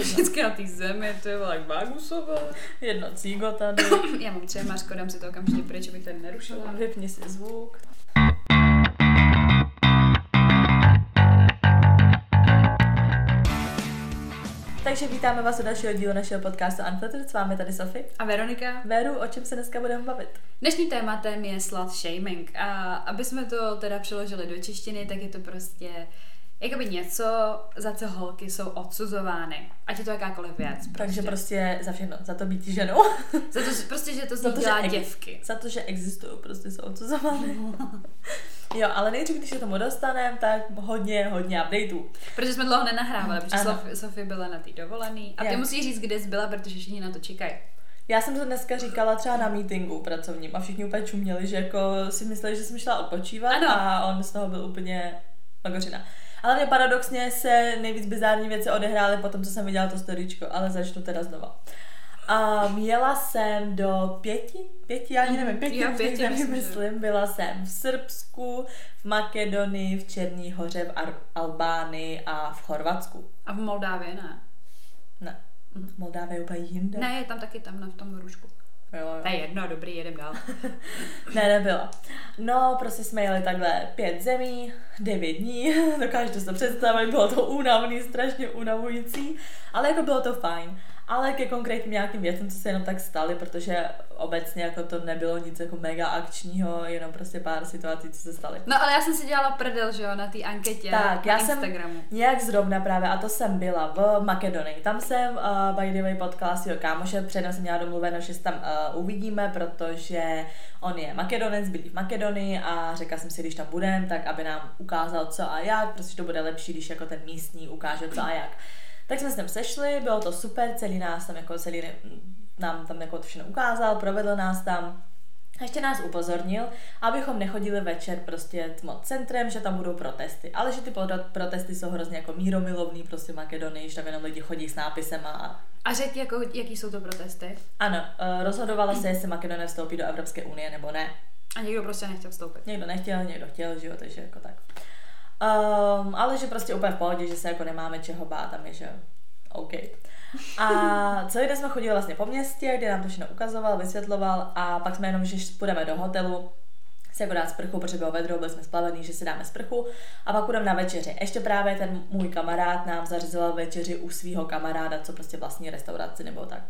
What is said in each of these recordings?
Vždycky na té zemi, to je jak Bagusové. Jedno cígo tady. Já mám třeba máško, dám si to okamžitě pryč, abych tady nerušila. Vypni si zvuk. Takže vítáme vás u dalšího dílu našeho podcastu Unfiltered. S vámi tady Sofie. A Veronika? Veru, o čem se dneska budeme bavit? Dnešním tématem je slut shaming. A aby jsme to teda přeložili do češtiny, tak je to prostě jakoby něco, za co holky jsou odsuzovány. Ať je to jakákoliv věc. Prostě. Takže prostě za všechno, za to být ženou. za to, prostě, že to z za to, dělá že děvky. Za to, že existují, prostě jsou odsuzovány. jo, ale nejdřív, když se tomu dostaneme, tak hodně, hodně updateů. Protože jsme dlouho nenahrávali, protože Sofie, Sofie byla na té dovolený. A ty musíš říct, kde jsi byla, protože všichni na to čekají. Já jsem to dneska říkala třeba na meetingu pracovním a všichni úplně čuměli, že jako si mysleli, že jsem šla odpočívat ano. a on z toho byl úplně magořina. Ale mě paradoxně se nejvíc bizární věci odehrály po tom, co jsem viděla to storičko, ale začnu teda znova. A měla jsem do pěti, pěti, já ani nevím, mhm. pěti, já pěti nevím, myslím, myslím, byla jsem v Srbsku, v Makedonii, v Černí hoře, v Ar- Albánii a v Chorvatsku. A v Moldávii ne? Ne. Mhm. Moldávie je úplně jinde. Ne, je tam taky tam na v tom růžku. Jo. To je jedno, dobrý, jedem dál. ne, nebyla. No, prostě jsme jeli takhle pět zemí, devět dní, dokážete si to představit, bylo to únavný, strašně unavující, ale jako bylo to fajn ale ke konkrétním nějakým věcem, co se jenom tak staly, protože obecně jako to nebylo nic jako mega akčního, jenom prostě pár situací, co se staly. No ale já jsem si dělala prdel, že jo, na té anketě tak, na já Instagramu. jsem nějak zrovna právě, a to jsem byla v Makedonii. Tam jsem uh, by the way potkala svého kámoše, předem jsem měla domluveno, že se tam uh, uvidíme, protože on je Makedonec, bydlí v Makedonii a řekla jsem si, když tam budem, tak aby nám ukázal co a jak, protože to bude lepší, když jako ten místní ukáže co a jak. Tak jsme se tam sešli, bylo to super, celý nás tam jako celý nám tam jako to všechno ukázal, provedl nás tam. A ještě nás upozornil, abychom nechodili večer prostě moc centrem, že tam budou protesty. Ale že ty protesty jsou hrozně jako míromilovný prostě Makedonii, že tam jenom lidi chodí s nápisem a... A řekl, jako, jaký jsou to protesty? Ano, uh, rozhodovalo se, jestli Makedonie vstoupí do Evropské unie nebo ne. A někdo prostě nechtěl vstoupit. Někdo nechtěl, někdo chtěl, že jo, takže jako tak. Um, ale že prostě úplně v pohodě, že se jako nemáme čeho bát a my, že OK. A celý den jsme chodili vlastně po městě, kde nám to všechno ukazoval, vysvětloval a pak jsme jenom, že půjdeme do hotelu, si jako dát sprchu, protože bylo vedro, byli jsme splavený, že si dáme sprchu a pak půjdeme na večeři. Ještě právě ten můj kamarád nám zařizoval večeři u svého kamaráda, co prostě vlastní restauraci nebo tak.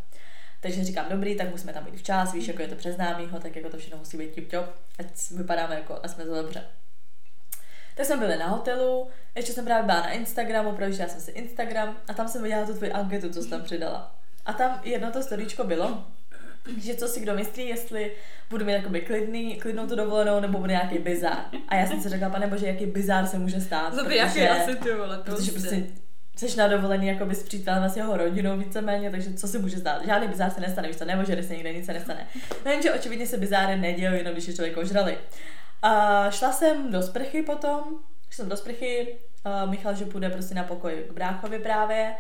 Takže říkám, dobrý, tak musíme tam být včas, víš, jako je to přes známýho, tak jako to všechno musí být tip ať vypadáme jako, a jsme to dobře. Tak jsme byli na hotelu, ještě jsem právě byla na Instagramu, projížděla jsem si Instagram a tam jsem viděla tu tvoji anketu, co jsi tam přidala. A tam jedno to storíčko bylo, že co si kdo myslí, jestli budu mít jakoby klidný, klidnou tu dovolenou, nebo bude nějaký bizár. A já jsem si řekla, pane bože, jaký bizár se může stát. To by jaký asi ty vole, Protože prostě jsi na dovolený jakoby s přítelem s jeho rodinou víceméně, takže co si může stát? Žádný bizár se nestane, víš to, nebo že se nikde nic se nestane. No jenže očividně se bizáry nedějí, jenom když je člověk ožrali. A šla jsem do sprchy potom, šla jsem do sprchy, uh, Michal, že půjde prostě na pokoj k bráchovi právě.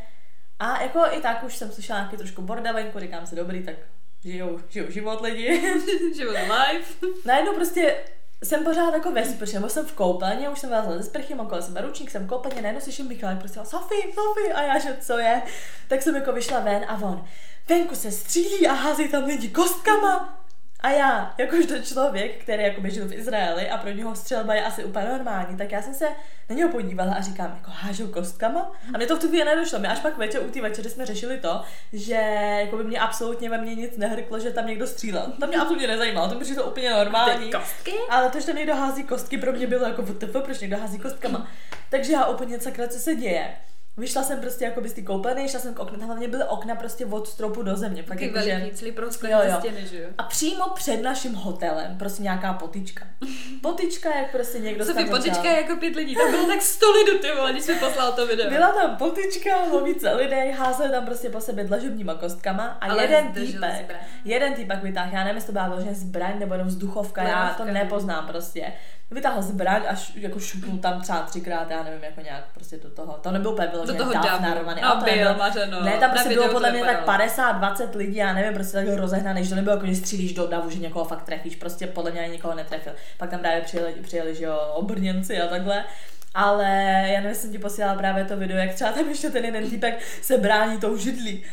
A jako i tak už jsem slyšela nějaký trošku bordavenku, říkám si dobrý, tak žijou, žijou život lidi. život life. Najednou prostě jsem pořád jako ve sprše, nebo jsem v koupelně, už jsem vylezla ze sprchy, mám kolem sebe ručník, jsem v koupelně, najednou slyším Michal, prostě Sofie, Sofie, a já, že co je, tak jsem jako vyšla ven a on, venku se střílí a hází tam lidi kostkama. A já, jakožto člověk, který jako žil v Izraeli a pro něho střelba je asi úplně normální, tak já jsem se na něho podívala a říkám, jako hážou kostkama? A mě to v tu chvíli nedošlo. My až pak večer u té večery jsme řešili to, že jako by mě absolutně ve mně nic nehrklo, že tam někdo střílel. To mě absolutně nezajímalo, to mi přišlo úplně normální. kostky? Ale to, že tam někdo hází kostky, pro mě bylo jako WTF, proč někdo hází kostkama. Takže já úplně sakra, co se děje. Vyšla jsem prostě jako by z té koupelny, šla jsem k oknu, hlavně byly okna prostě od stropu do země. Fakt jako, veliký, celý jo, jo. stěny, že jo? A přímo před naším hotelem prostě nějaká potička. Potička, jak prostě někdo Sofie, potička je jako pět lidí, tam bylo tak sto lidů, ty vole, když jsi poslal to video. Byla tam potička, lovíce lidé, házeli tam prostě po sebe dlažebníma kostkama a Ale jeden týpek, zbraň. jeden týpek vytáhl, já nevím, jestli to byla zbraň nebo jenom vzduchovka, já to nepoznám prostě vytáhl zbraň a š, jako šupnul tam třeba třikrát, já nevím, jako nějak prostě do toho. To nebyl úplně bylo, do toho dav narovaný. No, byl, nebyl, mařeno. Ne, tam prostě bylo podle mě tak 50-20 lidí, já nevím, prostě tak rozehnaný, že to nebylo jako, že střílíš do davu, že někoho fakt trefíš, prostě podle mě ani nikoho netrefil. Pak tam právě přijeli, přijeli že jo, obrněnci a takhle. Ale já nevím, jsem ti posílala právě to video, jak třeba tam ještě ten jeden týpek se brání tou židlí.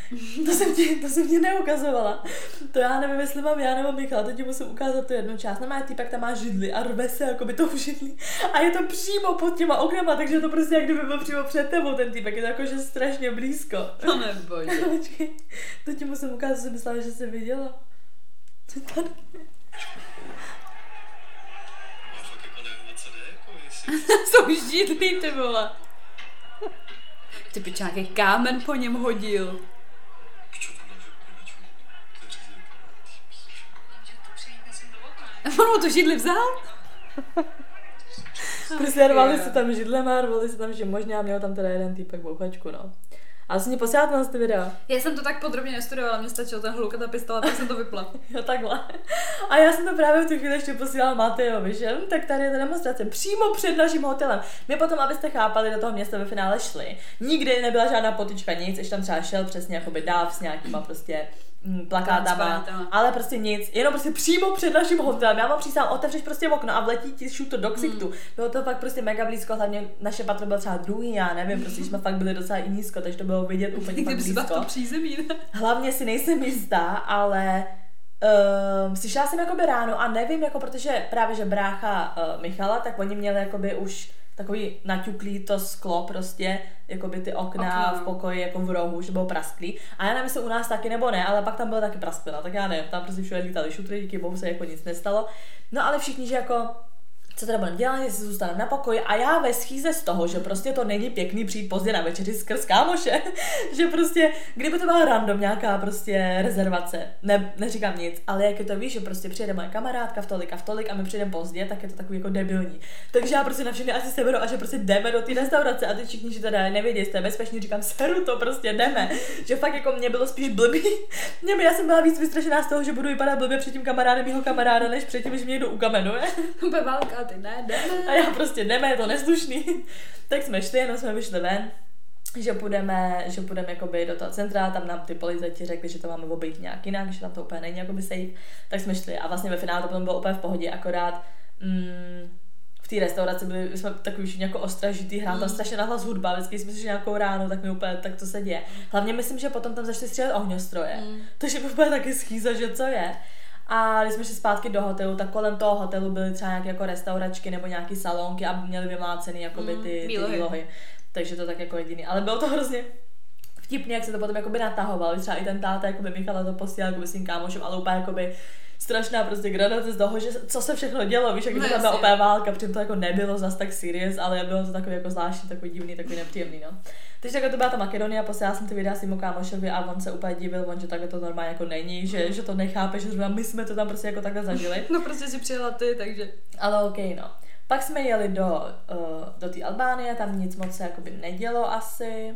To jsem ti, to jsem ti neukazovala. To já nevím, jestli mám já nebo Michal, teď ti musím ukázat tu jednu část. No má týpek tam má židli a rve se jako by tou židlí. A je to přímo pod těma oknama, takže to prostě jak kdyby byl přímo před tebou ten týpek. Je to jakože strašně blízko. To neboj. Počkej, to ti musím ukázat, jsem myslela, že jsi viděla. Co tady? Já fakt jako nevím, o co jde, jako jestli... Jsou židlí, ty vole. Ty pič, nějaký kámen po něm hodil. On mu to židli vzal? Prostě rvali se tam židlema, rvali se tam že možná měl tam teda jeden týpek bouchačku, no. A jsem ti posílala na ty videa. Já jsem to tak podrobně nestudovala, mě stačil ten hluk a ta pistola, tak jsem to vypla. Jo, takhle. A já jsem to právě v tu chvíli ještě posílala Matejovi, že? Hm, Tak tady je ta demonstrace přímo před naším hotelem. My potom, abyste chápali, do toho města ve finále šli. Nikdy nebyla žádná potička, nic, ještě tam třeba šel přesně jakoby dáv s nějakýma prostě mm, plakátama, ale prostě nic, jenom prostě přímo před naším hotelem. Já vám přísahám, otevřeš prostě okno a vletí ti šuto do ksichtu. Bylo to fakt prostě mega blízko, hlavně naše patro bylo třeba druhý, já nevím, prostě jsme fakt byli docela i nízko, takže to bylo vidět úplně fakt Kdyby blízko. přízemí, ne? Hlavně si nejsem jistá, ale um, slyšela jsem jakoby ráno a nevím, jako protože právě, že brácha uh, Michala, tak oni měli jakoby už takový naťuklý to sklo prostě, jakoby ty okna Okna. v pokoji jako v rohu, že bylo prasklý. A já nevím, jestli u nás taky nebo ne, ale pak tam bylo taky prasklina, tak já nevím, tam prostě všude lítali šutry, díky bohu se jako nic nestalo. No ale všichni, že jako co teda budeme dělat, jestli zůstaneme na pokoji a já ve schýze z toho, že prostě to není pěkný přijít pozdě na večeři skrz kámoše, že prostě, kdyby to byla random nějaká prostě rezervace, ne, neříkám nic, ale jak je to víš, že prostě přijede moje kamarádka v tolik a v tolik a my přijdeme pozdě, tak je to takový jako debilní. Takže já prostě na všechny asi seberu a že prostě jdeme do té restaurace a ty všichni, že teda nevědí, je bezpečný, říkám, seru to prostě jdeme. Že fakt jako mě bylo spíš blbý. Mě já jsem byla víc vystrašená z toho, že budu vypadat blbě před tím kamarádem jeho kamaráda, než před tím, že mě někdo ukamenuje. Ty ne, jdeme. A já prostě jdeme, je to neslušný. tak jsme šli, jenom jsme vyšli ven že půjdeme, že půjdeme jakoby do toho centra, tam nám ty policajti řekli, že to máme obejít nějak jinak, že tam to úplně není jakoby safe, tak jsme šli a vlastně ve finále to potom bylo úplně v pohodě, akorát mm, v té restauraci byli jsme takový všichni jako ostražitý, hrál tam strašně nahlas hudba, vždycky jsme si nějakou ráno, tak mi úplně, tak to se děje. Hlavně myslím, že potom tam začali střílet ohňostroje, Mm. takže mi úplně taky schýza, že co je. A když jsme šli zpátky do hotelu, tak kolem toho hotelu byly třeba nějaké jako restauračky nebo nějaký salonky a měly vymácený jakoby Mm, ty, ty výlohy. výlohy. Takže to tak jako jediný. Ale bylo to hrozně vtipně, jak se to potom jakoby natahoval. Třeba i ten táta jakoby Michala to posílal jakoby svým kámošům, ale úplně jakoby strašná prostě gradace z toho, že co se všechno dělo, víš, jak No tam byla opět válka, přitom to jako nebylo zas tak serious, ale bylo to takový jako zvláštní, takový divný, takový nepříjemný, no. Takže takhle to byla ta Makedonie, posílala jsem ty videa svým kámošovi a on se úplně divil, on, že takhle to normálně jako není, že, že to nechápe, že my jsme to tam prostě jako takhle zažili. No prostě si přijela ty, takže... Ale OK, no. Pak jsme jeli do, uh, do té Albánie, tam nic moc se jakoby nedělo asi.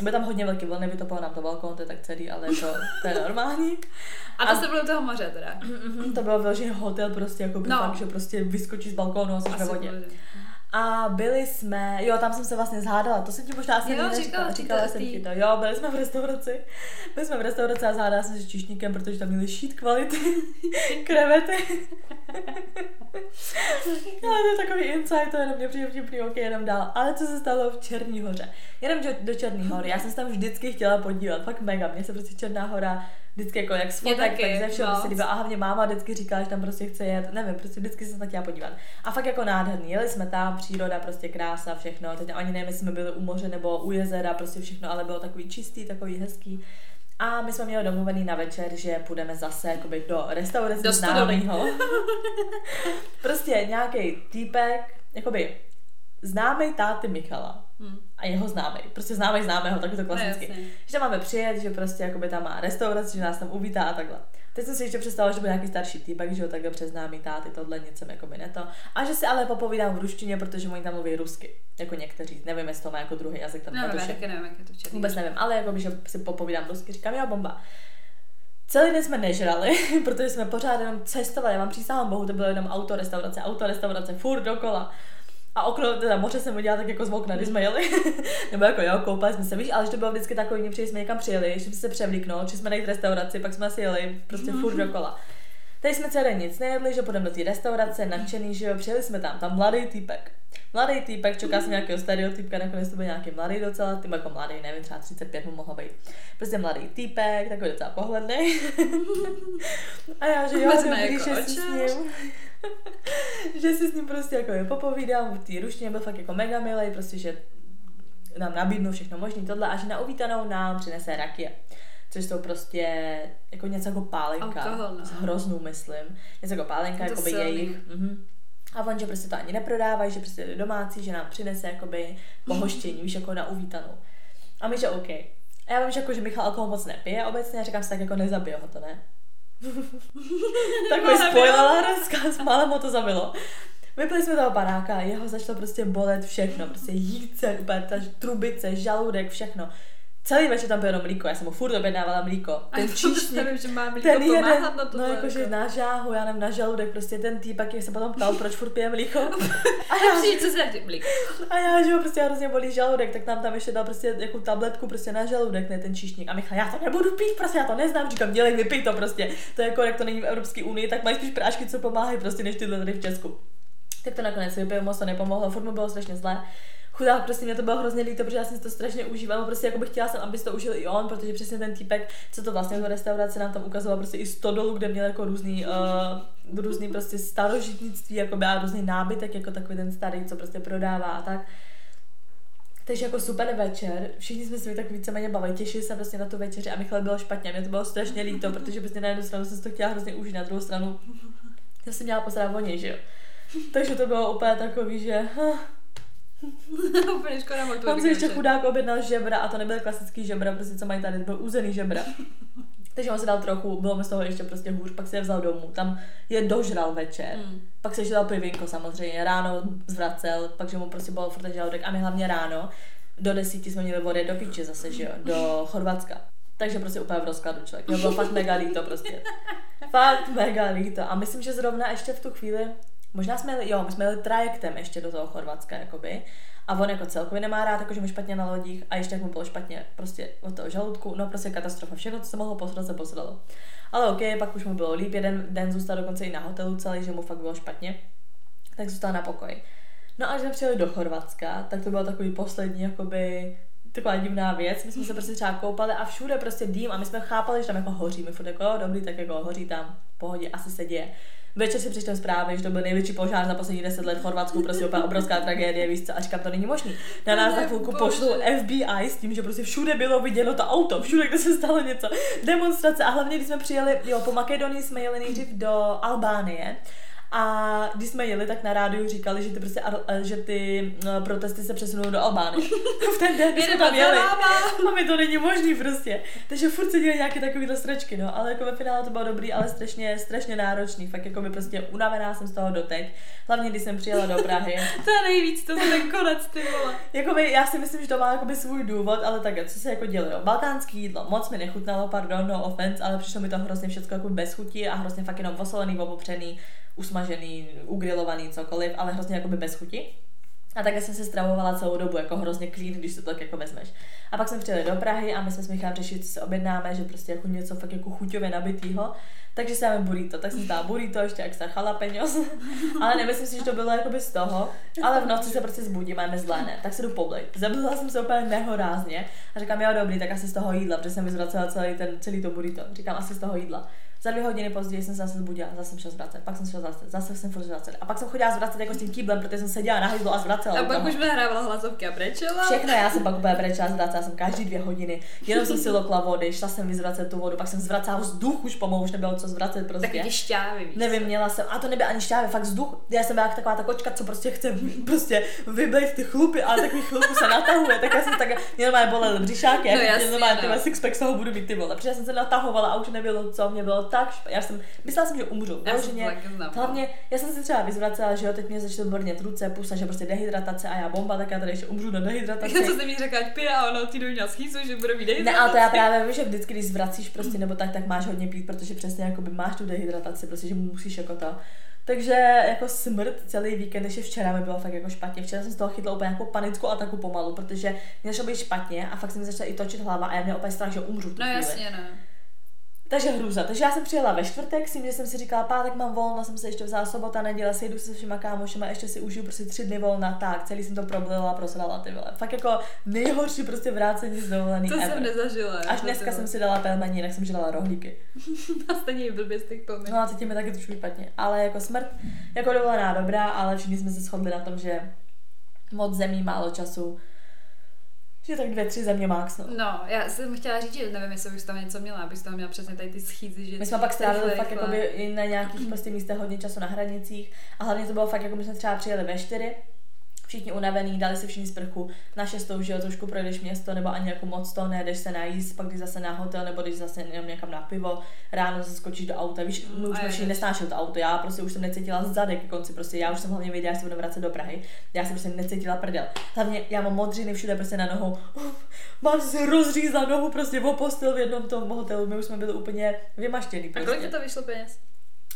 Byly tam hodně velké vlny, vytopilo nám to balkon, to je tak celý, ale to, to je normální. A to A- jste u toho moře teda. Mhm, to bylo vyložený hotel prostě, jako by No. fakt, že prostě vyskočí z balkónu a jsi ve vodě. byli. A byli jsme, jo, tam jsem se vlastně zhádala, to jsem ti možná asi Jo, říkala neříkala, říkala to jsem ti to, jo, byli jsme v restauraci, byli jsme v restauraci a zhádala jsem se s čišníkem, protože tam měli šít kvality, krevety. Ale to je takový insight, to jenom mě přijde vtipný, ok, jenom dál. Ale co se stalo v Černý hoře? Jenom do, do Černý hory, já jsem se tam vždycky chtěla podívat, fakt mega, mně se prostě Černá hora vždycky jako jak z fotek, taky, tak ze všeho no. se líbilo. A hlavně máma vždycky říkala, že tam prostě chce jet, nevím, prostě vždycky jsem se chtěla podívat. A fakt jako nádherný, jeli jsme tam, příroda, prostě krása, všechno. Teď ani nevím, jestli jsme byli u moře nebo u jezera, prostě všechno, ale bylo takový čistý, takový hezký. A my jsme měli domluvený na večer, že půjdeme zase jakoby do restaurace známýho. prostě nějaký týpek, jakoby známý táty Michala Hm. a jeho známý, prostě známý známého, tak je to klasicky. No, jasně. že tam máme přijet, že prostě jakoby tam má restauraci, že nás tam uvítá a takhle. Teď jsem si ještě představila, že bude nějaký starší týpek, že ho takhle přes známý táty, tohle něco jakoby ne to. A že si ale popovídám v ruštině, protože oni tam mluví rusky, jako někteří. Nevím, jestli to má jako druhý jazyk tam Nevím, netuším. taky nevím, jak je to v Vůbec nevím, ale jakoby, že si popovídám rusky, říkám, jo, bomba. Celý den jsme nežrali, protože jsme pořád jenom cestovali. Já vám přísahám bohu, to bylo jenom auto, restaurace, auto, restaurace, furt dokola. A okno, teda moře jsem udělala tak jako z okna, když jsme jeli. Nebo jako jo, koupali jsme se, víš, ale že to bylo vždycky takový, mě jsme někam přijeli, ještě jsme se převlíknout, že jsme najít restauraci, pak jsme si jeli prostě furt dokola. Teď jsme celý den nic nejedli, že půjdeme do té restaurace, nadšený, že jo, přijeli jsme tam, tam mladý týpek. Mladý týpek, čekal jsem nějakého stereotypka, nakonec to byl nějaký mladý docela, typ jako mladý, nevím, třeba 35 mu mohl být. Prostě mladý týpek, takový docela pohledný. a já, že jo, dobrý, jako že si s ním, že si s ním prostě jako je popovídám, v té ruštině byl fakt jako mega milý, prostě, že nám nabídnou všechno možné tohle a že na uvítanou nám přinese rakie. Což jsou prostě jako něco jako pálenka. Alkohol, no. Hroznou, myslím. Něco jako pálenka, jako by jejich. Mhm. A on, že prostě to ani neprodávají, že prostě domácí, že nám přinese jakoby pohoštění, víš, jako na uvítanou. A my, že OK. A já vím, že, jako, že Michal alkohol moc nepije obecně a říkám si tak jako nezabije ho to, ne? Takový spoiler hnedka, málem ho to zabilo. Vypili jsme toho panáka, jeho začalo prostě bolet všechno, prostě jíce, úplně ta trubice, žaludek, všechno. Celý večer tam bylo jenom mlíko, já jsem mu furt objednávala mlíko. Ten číšník, nevím, že má mlíko ten jeden, na to. no jakože na žáhu, já nevím, na žaludek, prostě ten týpek, jak se potom ptal, proč furt pije mlíko. A já přijď, co se mlíko. A já, že ho prostě hrozně bolí žaludek, tak nám tam ještě dal prostě jako tabletku prostě na žaludek, ne ten číšník. A Michal, já to nebudu pít, prostě já to neznám, říkám, dělej, vypij to prostě. To je jako, jak to není v Evropské unii, tak mají spíš prášky, co pomáhají prostě, než tyhle tady v Česku. Tak to nakonec vypil, moc to nepomohlo, furt mu bylo strašně zlé. Chudák, prostě mě to bylo hrozně líto, protože já jsem si to strašně užívala, prostě jako bych chtěla jsem, aby to užil i on, protože přesně ten týpek, co to vlastně do restaurace nám tam ukazoval, prostě i 100 dolů, kde měl jako různý, uh, různý prostě starožitnictví, jako a různý nábytek, jako takový ten starý, co prostě prodává a tak. Takže jako super večer, všichni jsme se tak víceméně bavili, těšili se prostě na tu večeři a Michal bylo špatně, mě to bylo strašně líto, protože prostě na jednu stranu jsem to chtěla hrozně užít, na druhou stranu jsem si měla postarat o něj, že jo. Takže to bylo úplně takový, že huh, Úplně škoda mohl Tam si ještě chudák objednal žebra a to nebyl klasický žebra, prostě co mají tady, to byl uzený žebra. Takže on si dal trochu, bylo mi z toho ještě prostě hůř, pak si je vzal domů, tam je dožral večer, Hmm. pak si ještě dal pivinko samozřejmě, ráno zvracel, pak že mu prostě bylo furt žaludek a my hlavně ráno do desíti jsme měli vody do píče zase, že jo, do Chorvatska. Takže prostě úplně v rozkladu člověk. Mě bylo fakt mega líto prostě. Fakt mega líto. A myslím, že zrovna ještě v tu chvíli, možná jsme jeli, jo, my jsme jeli trajektem ještě do toho Chorvatska, jakoby. A on jako celkově nemá rád, jakože mu špatně na lodích a ještě jak mu bylo špatně prostě od toho žaludku, no prostě katastrofa. Všechno, co se mohlo posrat, se posralo. Ale ok, pak už mu bylo líp, jeden den zůstal dokonce i na hotelu celý, že mu fakt bylo špatně. Tak zůstal na pokoji. No a když jsme přijeli do Chorvatska, tak to byl takový poslední, jakoby, taková divná věc. My jsme se prostě třeba koupali a všude prostě dým a my jsme chápali, že tam jako hoří. My furt jako, jo, dobrý, tak jako hoří tam, v pohodě, asi se děje. Večer si přečtem zprávy, že to byl největší požár za poslední 10 let v Chorvatsku, prostě úplně obrovská tragédie, víš co, a říkám, to není možný. Na nás za chvilku Bože. pošlou FBI s tím, že prostě všude bylo viděno to auto, všude, kde se stalo něco, demonstrace a hlavně, když jsme přijeli, jo, po Makedonii jsme jeli nejdřív do Albánie, a když jsme jeli, tak na rádiu říkali, že ty, prostě, eh, že ty eh, protesty se přesunou do Albánie. v ten den, jsme tam jeli. A mi to není možný prostě. Takže furt se dělají nějaké takovéhle stračky, no. Ale jako ve finále to bylo dobrý, ale strašně, strašně náročný. Fakt jako by prostě unavená jsem z toho doteď. Hlavně, když jsem přijela do Prahy. To je nejvíc, to je ten konec, ty vole. Jakoby, já si myslím, že to má jakoby svůj důvod, ale tak, co se jako dělo. Balkánský jídlo, moc mi nechutnalo, pardon, no offense, ale přišlo mi to hrozně všechno jako bez chutí a hrozně fakt jenom osolený, opopřený, usmažený, ugrilovaný, cokoliv, ale hrozně jakoby bez chuti. A takhle jsem se stravovala celou dobu, jako hrozně clean, když to tak jako vezmeš. A pak jsme přijeli do Prahy a my jsme s Michalem řešili, co se objednáme, že prostě jako něco fakt jako chuťově nabitýho. Takže si dáme burrito, tak jsem si dala burrito, ještě extra jalapenos. ale nemyslím si, že to bylo jakoby z toho. Ale v noci se prostě zbudím mi zlé, ne? Tak se jdu poblejt. Zabila jsem se úplně nehorázně a říkám, jo dobrý, tak asi z toho jídla, protože jsem vyzvracela celý, ten, celý to burrito. Říkám, asi z toho jídla. Za dvě hodiny později jsem se zase zbudila, zase jsem šla zvracet, pak jsem šla zvracet, zase jsem furt zvracet. A pak jsem chodila zvracet jako s tím kýblem, protože jsem seděla na hajzlu a zvracela. A pak už nahrávala hlasovky a brečela. Všechno, já jsem pak úplně brečela, zvracela jsem každý dvě hodiny. Jenom jsem si lokla vody, šla jsem vyzvracet tu vodu, pak jsem zvracela vzduch, už pomalu už nebylo co zvracet prostě. Taky ty šťávy. Nevím, měla jsem, a to nebyl ani šťávy, fakt vzduch. Já jsem byla taková ta kočka, co prostě chce prostě vybejt ty chlupy, ale takový chlupů se natahuje, tak já jsem tak, mě bolel břišáky, No jasně, mě normálně no. sixpack z toho budu mít ty vole. Protože jsem se natahovala a už nebylo co, mě bylo tak špatně. Já jsem, myslela jsem, že umřu. Já jsem znám. hlavně, já jsem se třeba vyzvracela, že jo, teď mě začaly brnět ruce, pusa, že prostě dehydratace a já bomba, tak já tady ještě umřu na dehydrataci. Co jsi mi řekla, ať pije a ono ty měla schýzu, že bude mít Ne, ale to já právě vím, že vždycky, když zvracíš prostě nebo tak, tak máš hodně pít, protože přesně jakoby máš tu dehydrataci, prostě, že musíš jako to. Takže jako smrt celý víkend, ještě včera mi bylo fakt jako špatně. Včera jsem z toho chytla úplně jako panickou ataku pomalu, protože mě začalo být špatně a fakt se mi začala i točit hlava a já měla úplně strach, že umřu No chvíli. jasně, no. Takže hrůza. Takže já jsem přijela ve čtvrtek, s tím, že jsem si říkala, pátek mám volno, jsem se ještě vzala sobota, neděle, sejdu se se všema kámošema, ještě si užiju prostě tři dny volna, tak, celý jsem to problila, prosrala ty vole. Fakt jako nejhorší prostě vrácení z dovolený To ever. jsem nezažila. Až jako dneska ty jsem si dala pelmení, jinak jsem žrala rohlíky. A stejně blbě z těch pomyl. No a cítím mi taky trošku špatně. Ale jako smrt, jako dovolená dobrá, ale všichni jsme se shodli na tom, že moc zemí, málo času. Že tak dvě, tři země max, no. No, já jsem chtěla říct, že nevím, jestli už tam něco měla, abys tam měla přesně tady ty schýzy, že... My jsme pak strávili fakt rychle. jakoby i na nějakých prostě místech hodně času na hranicích a hlavně to bylo fakt, jako my jsme třeba přijeli ve čtyři, všichni unavený, dali si všichni sprchu, na šestou, že jo, trošku projdeš město, nebo ani jako moc to, nejdeš se najíst, pak jdeš zase na hotel, nebo jdeš zase jenom někam na pivo, ráno zase skočíš do auta, víš, my už A všichni jedeš. nesnášeli to auto, já prostě už jsem necítila zadek ke konci, prostě já už jsem hlavně věděla, že se budu vracet do Prahy, já jsem prostě necítila prdel. Hlavně já mám modřiny všude prostě na nohu, mám si rozřízla nohu prostě o postel v jednom tom hotelu, my už jsme byli úplně vymaštěný A prostě. kolik ti to vyšlo peněz?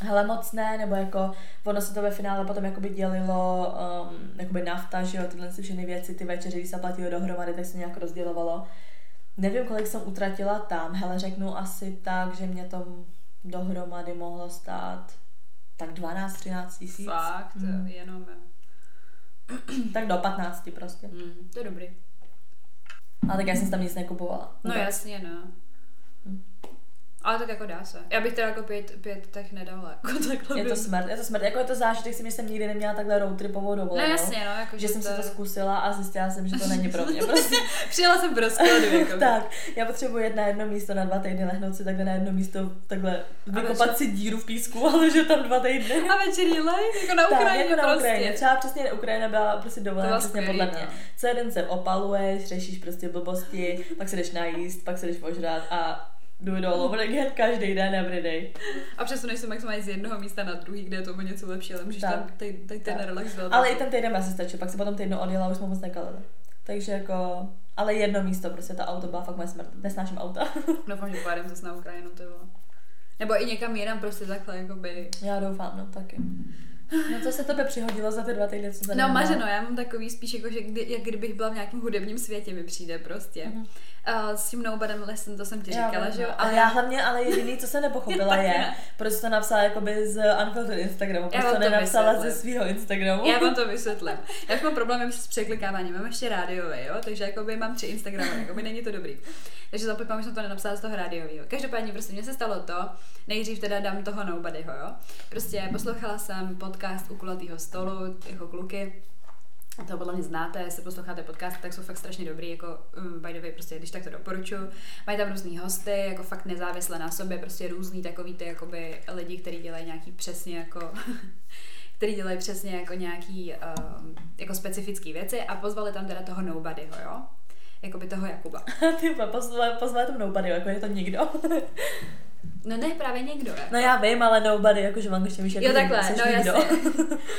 Hele, moc ne, nebo jako ono se to ve finále potom jakoby dělilo um, jakoby nafta, že jo, tyhle si všechny věci, ty večeře, když se platilo dohromady, tak se nějak rozdělovalo. Nevím, kolik jsem utratila tam, hele, řeknu asi tak, že mě to dohromady mohlo stát tak 12-13 tisíc. Fakt, Hmm. jenom. Tak do 15 prostě. Mm, to je dobrý. Ale tak já jsem tam nic nekupovala. No tak. jasně, no. Ale tak jako dá se. Já bych teda jako pět, pět tak nedala. Jako takhle Je to smrt, je to smrt. Jako je to zážitek, si myslím, nikdy neměla takhle road tripovou No dovolenou. jasně, no. Jako, Že jsem si to zkusila a zjistila jsem, že to není pro mě. Prostě Přijela jsem v rozkladu, jako. tak, já potřebuji jet na jedno místo na dva týdny, lehnout si takhle na jedno místo, takhle vykopat večer- si díru v písku, ale že tam dva týdny. A večerní live, jako na Tak, Ukrajině jako na prostě. Ukrajině. Třeba přesně Ukrajina byla prostě To dovolená přesně podle mě. no. Celý den se opaluješ, řešíš prostě blbosti, pak se jdeš najíst, pak se jdeš požrat a do it all over again každý den, every day. A přesuneš se maximálně z jednoho místa na druhý, kde je to o něco lepší, ale můžeš Tak. tam ten relax dělat. Ale i ten týden asi stačil, pak se potom týdno odjela a už jsme moc nekalili. Takže jako, ale jedno místo, prostě ta auto byla fakt moje smrt. Nesnáším auta. Doufám, že pojedem zase na Ukrajinu, to bylo. Nebo i někam jinam prostě takhle, jakoby. Já doufám, no taky. No co se tebe přihodilo za ty dva týdny, co tady No mařeno, já mám takový spíš jako, že kdy, jak kdybych byla v nějakém hudebním světě, mi přijde prostě. Mhm. Uh, s tím Nobody'm Lesson, to jsem ti Já říkala, že jo? no. Ale já hlavně, ale jediný, co jsem nepochopila je, proč to napsala jakoby z Unfiltered Instagramu, proč to nenapsala vysvětlím. ze svého Instagramu. Já vám to vysvětlím. Já mám problém s překlikáváním, mám ještě rádiové, jo, takže jakoby mám tři Instagramy, jakoby není to dobrý. Takže zapojím, že jsem to nenapsala z toho rádiového. Každopádně prostě mně se stalo to, nejdřív teda dám toho Nobodyho, jo. Prostě poslouchala jsem podcast u kulatého stolu, jako kluky, to podle mě znáte, jestli posloucháte podcast, tak jsou fakt strašně dobrý, jako um, by the way, prostě když tak to doporučuji. Mají tam různý hosty, jako fakt nezávisle na sobě, prostě různý takový ty jakoby lidi, kteří dělají nějaký přesně jako který dělají přesně jako nějaký um, jako specifický věci a pozvali tam teda toho Nobodyho, jo? Jakoby toho Jakuba. Ty pozvali, pozvali tam nobody, jako je to nikdo. No ne, právě někdo. Jako. no já vím, ale nobody, jakože v angličtině víš, Jo, takhle, no nikdo. jasně.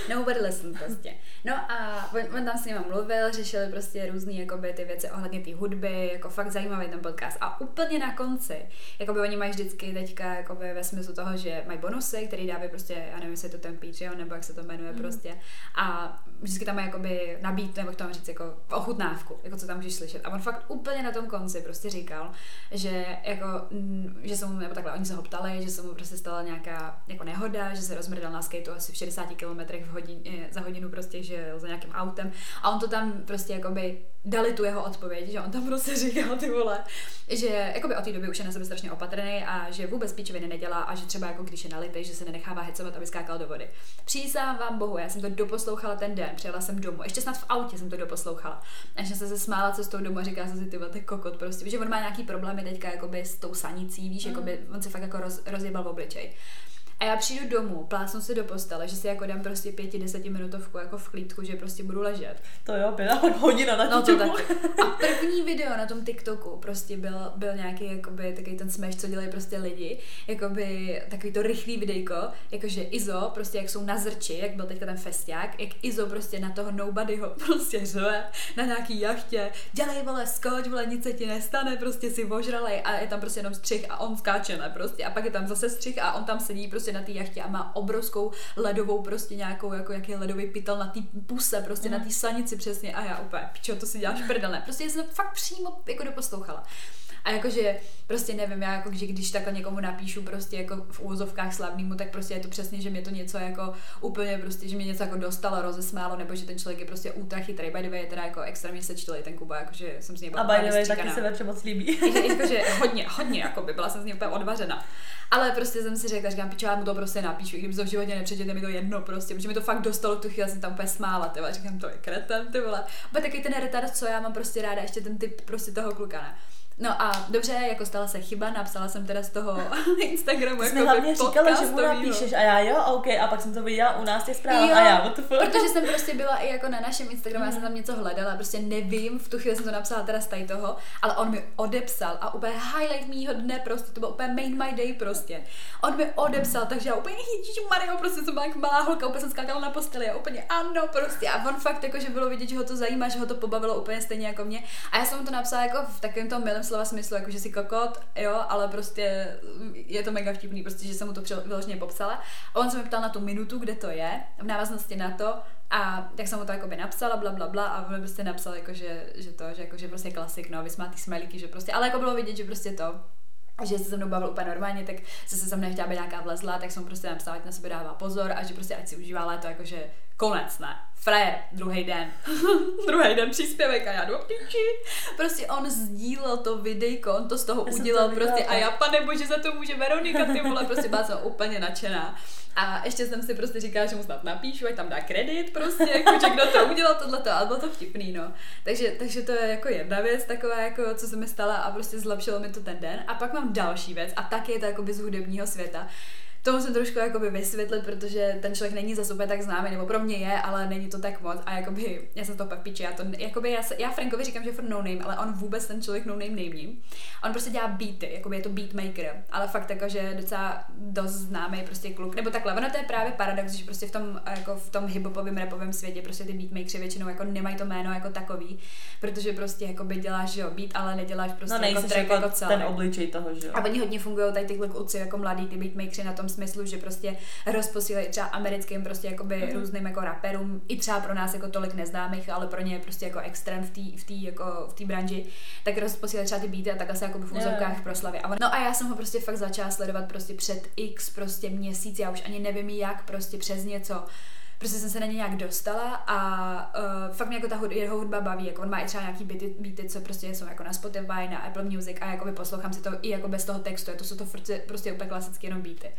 Nobody listen prostě. No a on, on tam s nima mluvil, řešili prostě různé jakoby ty věci ohledně té hudby, jako fakt zajímavý ten podcast. A úplně na konci, jakoby oni mají vždycky teďka jakoby ve smyslu toho, že mají bonusy, který dávají prostě, já nevím, jestli je to ten Patreon, nebo jak se to jmenuje mm. prostě. A vždycky tam mají jakoby nabít, nebo jak to mám říct, jako ochutnávku, jako co tam můžeš slyšet. A on fakt úplně na tom konci prostě říkal, že jako, že mu, nebo takhle, oni se ho ptali, že se mu prostě stala nějaká jako nehoda, že se rozmrdal na skateu asi v 60 km v hodin, eh, za hodinu prostě, že jel za nějakým autem a on to tam prostě jakoby dali tu jeho odpověď, že on tam prostě říkal ty vole, že jakoby od té doby už je na sebe strašně opatrný a že vůbec píčoviny nedělá a že třeba jako když je nalitý, že se nenechává hecovat, aby skákal do vody. Přísám vám bohu, já jsem to doposlouchala ten den, přijela jsem domů, ještě snad v autě jsem to doposlouchala. A že jsem se smála cestou domů a říkala jsem si, ty vole, ty kokot prostě, že on má nějaký problémy teďka jakoby s tou sanicí, víš, Mm. jakoby on se fakt jako roz, rozjebal v obličej. A já přijdu domů, plásnu si do postele, že si jako dám prostě pěti, deseti minutovku jako v klídku, že prostě budu ležet. To jo, byla hodina na No to. A první video na tom TikToku prostě byl, byl nějaký jakoby takový ten smash, co dělají prostě lidi, jakoby takový to rychlý videjko, jakože Izo, prostě jak jsou na zrči, jak byl teďka ten festiák, jak Izo prostě na toho nobodyho prostě řve na nějaký jachtě, dělej vole, skoč, vole, nic se ti nestane, prostě si ožralej a je tam prostě jenom střih a on skáče ne, prostě a pak je tam zase střih a on tam sedí prostě na té jachtě a má obrovskou ledovou prostě nějakou, jako jaký ledový pytel na té puse, prostě mm. na té sanici přesně a já úplně, pičo, to si děláš prdel, ne, prostě jsem fakt přímo jako doposlouchala. A jakože prostě nevím, já jako, že když takhle někomu napíšu prostě jako v úvozovkách slavnýmu, tak prostě je to přesně, že mě to něco jako úplně prostě, že mě něco jako dostalo, rozesmálo, nebo že ten člověk je prostě ultra chytrý. By the way, je teda jako extrémně sečtilý ten Kuba, jakože jsem s něj byla A by the way, taky se moc líbí. jakože hodně, hodně, jako by byla jsem z něj úplně odvařena. Ale prostě jsem si řekla, říkám, pičo, já mu to prostě napíšu, i kdyby to v životě nepřečetl, mi to jedno prostě, protože mi to fakt dostalo tu chvíli, jsem tam úplně smála, ty říkám, to je kreten, ty vole. Bude taky ten retard, co já mám prostě ráda, ještě ten typ prostě toho kluka, ne? No a dobře, jako stala se chyba, napsala jsem teda z toho Instagramu Ty jsi jako hlavně říkala, že mu napíšeš a já jo, OK, a pak jsem to viděla u nás těch zpráv Jo, a já, what the fuck? Protože jsem prostě byla i jako na našem Instagramu, já jsem Mhm. tam něco hledala, prostě nevím, v tu chvíli jsem to napsala teda z tady toho, ale on mi odepsal a úplně highlight mýho dne prostě, to byl úplně made my day prostě. On mi odepsal, takže já úplně ježíš Mario, prostě jsem byla jak malá holka, úplně jsem skákala na posteli a úplně ano prostě a on fakt jako, že bylo vidět, že ho to zajímá, že ho to pobavilo úplně stejně jako mě a já jsem mu to napsala jako v takovém tom milém slova smyslu, jako že si kokot, jo, ale prostě je to mega vtipný, prostě, že jsem mu to vyloženě popsala. A on se mi ptal na tu minutu, kde to je, v návaznosti na to, a tak jsem mu to jakoby napsala, bla, bla, bla, a on prostě napsal, jako, že, že to, že, jako, že prostě klasik, no, vysmátý smajlíky, že prostě, ale jako bylo vidět, že prostě to, že se se mnou bavil úplně normálně, tak se se mnou nechtěla být nějaká vlezla, tak jsem prostě napsala, ať na sebe dává pozor a že prostě ať si užívá léto, jakože konec, ne. Frajer, druhý den. druhý den příspěvek a já jdu piči. Prostě on sdílel to videjko, on to z toho Já udělal to prostě a já, pane bože, za to může Veronika, ty vole, prostě byla jsem úplně nadšená. A ještě jsem si prostě říkala, že mu snad napíšu, ať tam dá kredit prostě, jako, že kdo to udělal tohleto, ale bylo to vtipný, no. Takže, takže to je jako jedna věc taková, jako, co se mi stala a prostě zlepšilo mi to ten den. A pak mám další věc a taky je to jakoby z hudebního světa. To musím trošku jakoby vysvětlit, protože ten člověk není za úplně tak známý, nebo pro mě je, ale není to tak moc. A jakoby, já jsem to pak piče, já to, jakoby, já, se, já Frankovi říkám, že je furt no name, ale on vůbec ten člověk no name není. On prostě dělá beaty, jakoby je to beatmaker, ale fakt jako, že je docela dost známý prostě kluk. Nebo takhle, ono to je právě paradox, že prostě v tom, jako v tom hiphopovém rapovém světě prostě ty beatmakeri většinou jako nemají to jméno jako takový, protože prostě jakoby děláš že jo, beat, ale neděláš prostě No jako track jako jako celý. ten obličej toho, že jo. A oni hodně fungují tady tyhle kluci jako mladí, ty beatmakeri na tom smyslu, že prostě rozposílají třeba americkým prostě jakoby Mhm. mm-hmm. různým jako raperům, i třeba pro nás jako tolik neznámých, ale pro ně je prostě jako extrém v té v tý, jako v té branži, tak rozposílají třeba ty beaty a takhle se jako v úzovkách jo. proslavě. A on, no a já jsem ho prostě fakt začala sledovat prostě před x prostě měsíc, já už ani nevím jak, prostě přes něco prostě jsem se na ně nějak dostala a uh, fakt mě jako ta hud, jeho hudba baví, jako on má i třeba nějaký beaty, beaty, co prostě jsou jako na Spotify, na Apple Music a jakoby poslouchám si to i jako bez toho textu, to jsou to prostě, prostě úplně klasicky jenom beaty.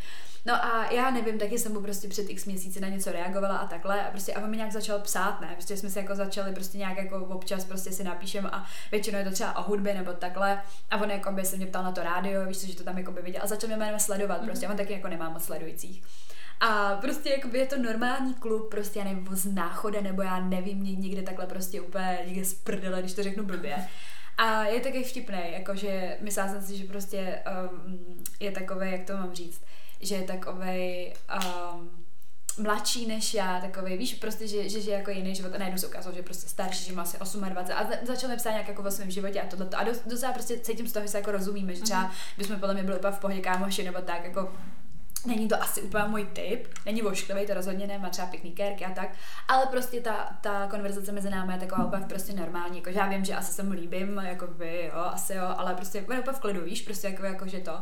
No a já nevím, taky jsem mu prostě před x měsíci na něco reagovala a takhle a prostě a on mi nějak začal psát, ne, prostě jsme se jako začali prostě nějak jako občas prostě si napíšem a většinou je to třeba o hudbě nebo takhle a on jako by se mě ptal na to rádio, víš co, že to tam jako by viděl a začal mě jménem sledovat, prostě a on taky jako nemá moc sledujících. A prostě jakoby je to normální kluk, prostě já nevím, z náchoda, nebo já nevím, ně- někde takhle prostě úplně někde z prdele, když to řeknu blbě. A je taky vtipný, jakože myslela jsem si, že prostě um, je takový, jak to mám říct, že je takový um, mladší než já, takový, víš, prostě, že, že, že jako jiný život a najednou se ukázalo, že je prostě starší, že má asi 28 a za- začal mi psát nějak jako o svém životě a tohle. A dost, docela prostě cítím z toho, že se jako rozumíme, že třeba bychom podle mě byli úplně v pohodě kámoši nebo tak, jako Není to asi úplně můj typ, není vošklivý, to rozhodně ne, má třeba pěkný kérky a tak, ale prostě ta, ta konverzace mezi námi je taková úplně prostě normální, jako že já vím, že asi se mu líbím, jako by, jo, asi jo, ale prostě úplně v klidu, víš, prostě jako, jako že to.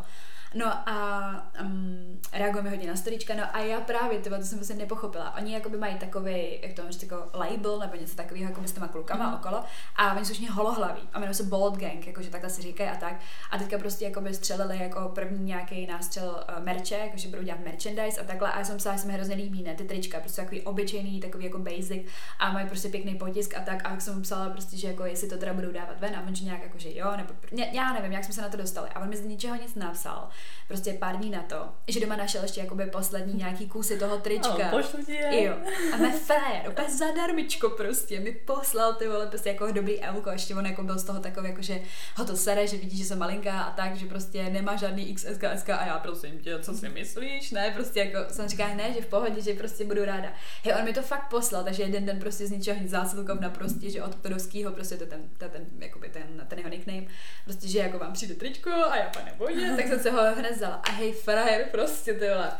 No a um, reagujeme hodně na storička, no a já právě, tyhle, to jsem vlastně nepochopila. Oni jakoby mají takový, jak to říct, jako label nebo něco takového, jako s těma klukama mm. okolo a oni jsou všichni holohlaví a jmenují se Bold Gang, jakože takhle si říkají a tak. A teďka prostě jakoby střelili jako první nějaký nástřel uh, merče, jakože budou dělat merchandise a takhle a já jsem psala, že se mi hrozně líbí, ne, ty trička, prostě takový obyčejný, takový jako basic a mají prostě pěkný potisk a tak a jak jsem mu psala prostě, že jako jestli to teda budou dávat ven a on že nějak jako, že jo, nebo ne, já nevím, jak jsme se na to dostali a on mi z ničeho nic napsal, prostě pár dní na to, že doma našel ještě jakoby poslední nějaký kusy toho trička. Ano, pošlu ti je. Jo. A ne frajer, úplně zadarmičko prostě, mi poslal ty vole, prostě jako dobrý elko, ještě on jako byl z toho takový, jako že ho to sere, že vidí, že jsem malinká a tak, že prostě nemá žádný XSK, SK a já prosím tě, co si myslíš, ne, prostě jako jsem říkala, ne, že v pohodě, že prostě budu ráda. Hej, on mi to fakt poslal, takže jeden den prostě z ničeho nic zásilkovna prostě, že od Todovskýho, prostě to ten, to ten, jakoby ten, ten jeho nickname, prostě, že jako vám přijde tričko a já pane bože, tak jsem se ho vzala. A hej, frajer, prostě ty vole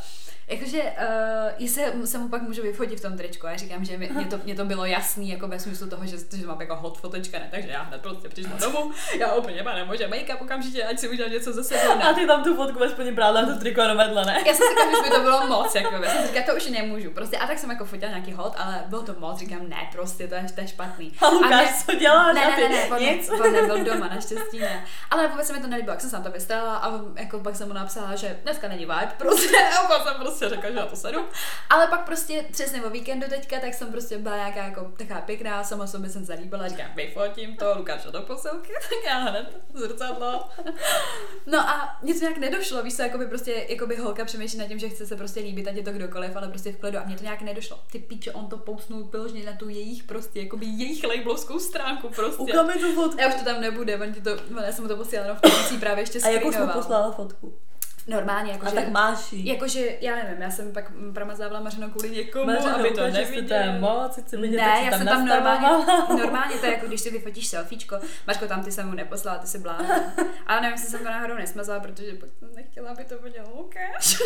Jakože, uh, se, se mu pak můžu vyfotit v tom tričku a já říkám, že mě, mě, to, mě to bylo jasný, jako ve smyslu toho, že, že mám jako hot fotečka, ne, takže já hned prostě přišla domů, já úplně pane může make-up okamžitě, ať si udělám něco ze sebe. A ty tam tu fotku aspoň brala to triko vedle, ne? Já jsem si říkala, že by to bylo moc, jako, já jsem říkala, to už nemůžu, prostě a tak jsem jako fotila nějaký hot, ale bylo to moc, říkám, ne, prostě to je, to je špatný. A Lukáš, co dělá? Ne, ne, ne, ne, on, Nic. on nebyl doma, naštěstí ne. Ale vůbec se mi to nelíbilo, jak jsem se na to vystrala a jako pak jsem mu napsala, že dneska není vibe, prostě, a pak jsem prostě řekla, že na to sedu. Ale pak prostě přesně o víkendu teďka, tak jsem prostě byla nějaká jako taková pěkná, sama sobě jsem zalíbila, říkám, vyfotím to, Lukáš do posilky, tak já hned zrcadlo. No a nic nějak nedošlo, víš co, jakoby prostě, jakoby holka přemýšlí nad tím, že chce se prostě líbit, ať je to kdokoliv, ale prostě v klidu a mně to nějak nedošlo. Ty píče, on to pousnul vyloženě na tu jejich prostě, jakoby jejich labelovskou stránku prostě. Ukaž mi tu fotku. Já už to tam nebude, on ti to, já jsem mu to posílala jenom v tom právě ještě A jakou jsme screenoval. poslala fotku? Normálně, A jakože, tak máš jí. jakože, já nevím, já jsem pak promazávala Mařeno kvůli někomu, Mařeno, aby to je neviděl. moc, chci vidět, ne, jak jsi já jsem tam normálně, normálně to je jako když si vyfotíš selfiečko, Mařko, tam ty jsem mu neposlala, ty si blázna. Ale nevím, jestli jsem to náhodou nesmazala, protože pak jsem nechtěla, aby to viděl Lukáš.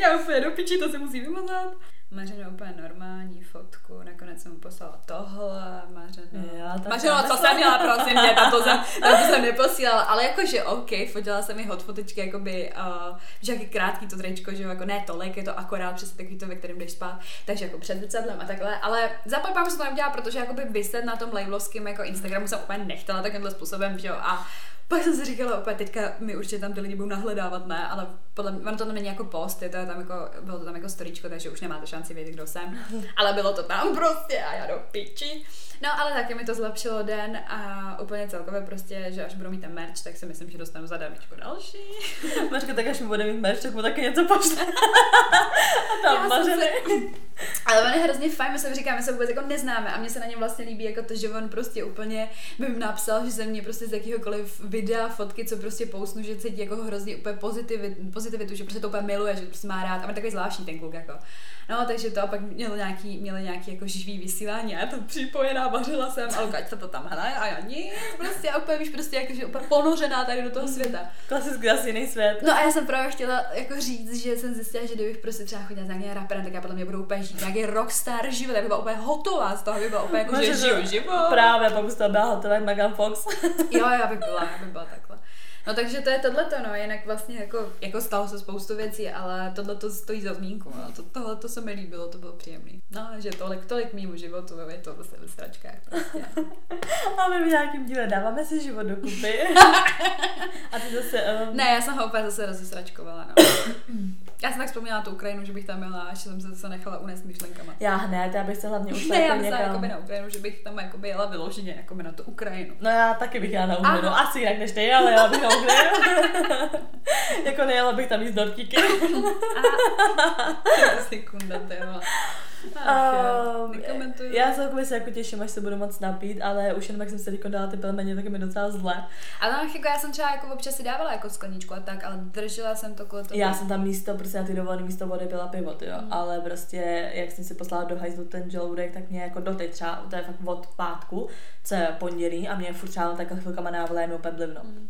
já úplně do piči, to se musí vymazat. Mařeno úplně normální fotku, nakonec jsem mu poslala tohle, Mařeno. Jo, Mařeno, co jsem měla, prosím tam to jsem, to jsem neposílala, ale jakože OK, fotila jsem mi hot fotečky, jakoby, uh, že jaký krátký to tričko, že jo, jako ne tolik, je to akorát přes takový to, ve kterém jdeš spát, takže jako před zrcadlem a takhle, ale zapapám, že jsem to neudělala, protože jakoby vyset na tom labelovském jako Instagramu jsem úplně nechtěla takovýmhle způsobem, že jo, a pak jsem si říkala, opět teďka mi určitě tam ty lidi budou nahledávat, ne, ale podle mě, ono to není jako post, je to tam jako, bylo to tam jako storičko, takže už nemáte šanci vědět, kdo jsem, ale bylo to tam prostě a já do piči. No ale taky mi to zlepšilo den a úplně celkově prostě, že až budu mít ten merch, tak si myslím, že dostanu zadámičku další. Mařka, tak až bude mít merch, tak mu taky něco pošle. A tam mařeny. Ale on je hrozně fajn, my se říkáme, my se vůbec jako neznáme a mně se na něm vlastně líbí jako to, že on prostě úplně by mi napsal, že se mě prostě z jakýhokoliv videa, fotky, co prostě pousnu, že cítí jako hrozně úplně pozitivitu, pozitivitu, že prostě to úplně miluje, že to prostě má rád a on je takový zvláštní ten kluk jako. No, takže to a pak měl nějaký, měli nějaký jako živý vysílání a já tam připojená, vařila jsem a Lukáč se to tam hraje a já nic, prostě a úplně víš, prostě jako, že úplně ponořená tady do toho světa. Klasický asi jiný svět. No a já jsem právě chtěla jako říct, že jsem zjistila, že kdybych prostě třeba chodila za nějakým raperem, tak já podle mě budu úplně žít nějaký rockstar život, já bych byla úplně hotová z toho, by byla úplně jako, že Mařeno, žiju život. Právě, pak už to byla hotová Megan Fox. Jo, já bych byla, já bych byla takhle. No takže to je tohleto, no, jinak vlastně jako, jako stalo se spoustu věcí, ale tohle to stojí za zmínku, no. to, tohle to se mi líbilo, to bylo příjemný. No, že tolik, tolik mýmu životu, je to zase ve stračkách prostě. A my v nějakém díle dáváme si život dokupy. A ty zase... Um, Ne, já jsem ho úplně zase rozesračkovala, no. Já jsem tak vzpomněla na tu Ukrajinu, že bych tam měla, až jsem se zase nechala unést myšlenkama. Já hned, já bych se hlavně už Ne, já jako někam... jakoby na Ukrajinu, že bych tam jakoby jela vyloženě jakoby na tu Ukrajinu. No já taky bych jela na Ukrajinu. Ano. Asi jinak než ty, ale jela bych na Ukrajinu. jako nejela bych tam jíst dortíky. To si kunda, Um, Nekomentuju. já celkově se jako těším, až se budu moc napít, ale už jenom jak jsem se teď dala ty pelmeni, tak je mi docela zle. Ale no, jako já jsem třeba jako občas si dávala jako skleničku a tak, ale držela jsem to tomu. Já jsem tam místo, prostě na ty dovolené místo vody byla pivo, jo. Mm. Ale prostě, jak jsem si poslala do hajzlu ten žaludek, tak mě jako doteď třeba, to je fakt od pátku, co je pondělí a mě furt třeba takhle chvilkama návole mi úplně blivno. Mm.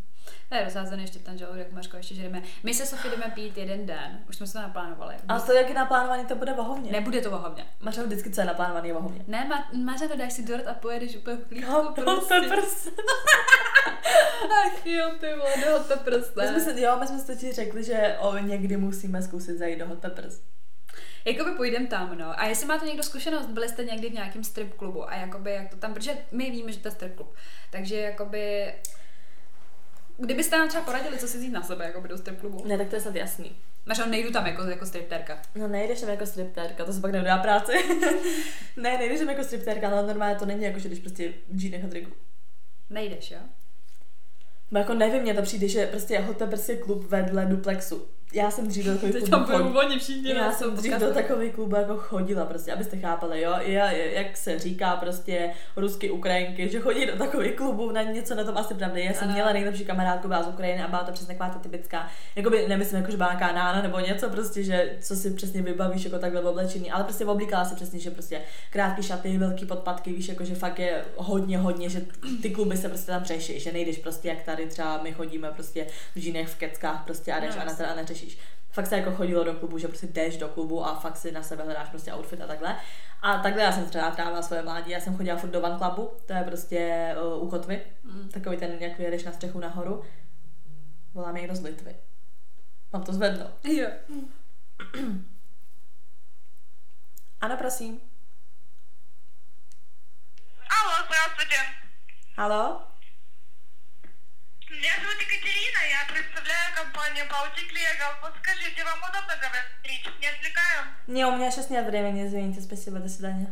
To je rozházený ještě ten žaludek, Mařko, ještě, že jdeme. My se Sofie jdeme pít jeden den, už jsme se to naplánovali. A to, jak je naplánovaný, to bude vohovně. Nebude to vohovně. Máš vždycky, co je naplánovaný, je vohovně. Ne, máš to dáš si dort a pojedeš úplně v klíčku No, prostě. to prst. Ach jo, ty vole, do hot peppers, My jsme si, jo, my jsme si totiž řekli, že o, někdy musíme zkusit zajít do Hot Peppers. Jakoby půjdem tam, no. A jestli máte někdo zkušenost, byli jste někdy v nějakém strip klubu a jakoby jak to tam, protože my víme, že to je strip klub. Takže jakoby Kdybyste nám třeba poradili, co si vzít na sebe, jako do strip klubu. Ne, tak to je snad jasný. Máš nejdu tam jako, jako stripterka. No nejdeš tam jako striptérka, to se pak neudá práci. ne, nejdeš tam jako striptérka, ale normálně to není jako, že jdeš prostě v džínech a triku. Nejdeš, jo? Bo jako nevím, mně to přijde, že prostě Hot Peppers je klub vedle Duplexu. Já jsem dřív do takových klubů tam budou oni všichni. Já jsem dřív do takových klubů jako chodila, prostě, abyste chápali, jo, já, jak se říká prostě rusky, Ukrajinky, že chodí do takových klubů, na něco na tom asi pravda. Já jsem Ano. měla nejlepší kamarádku, byla z Ukrajiny a byla to přesně taková ta typická, jakoby nemyslím jako, že byla nějaká nána nebo něco prostě, že co si přesně vybavíš jako takhle oblečený, ale prostě oblíkala se přesně, že prostě krátký šaty, velký podpatky, víš, jako že fakt je hodně, hodně, že ty kluby se prostě tam řeší, že nejdeš prostě jak tady třeba my chodíme prostě v džínech v keckách prostě a jdeš No, a, na, a neřešíš. fakt se jako chodilo do klubu, že prostě jdeš do klubu a fakt si na sebe hledáš prostě outfit a takhle. A takhle já jsem třeba trávila svoje mládí, já jsem chodila furt do Van Clubu, to je prostě uh, u kotvy, mm. takový ten, jak vyjedeš na střechu nahoru. Volá mě někdo z Litvy. Mám to zvednout. Jo. Ano, prosím. Алло, здравствуйте. Halo? представляю компанию Baltic Legal. Подскажите, вам удобно говорить? Не отвлекаю? Не, у меня сейчас нет времени, извините, спасибо, до свидания.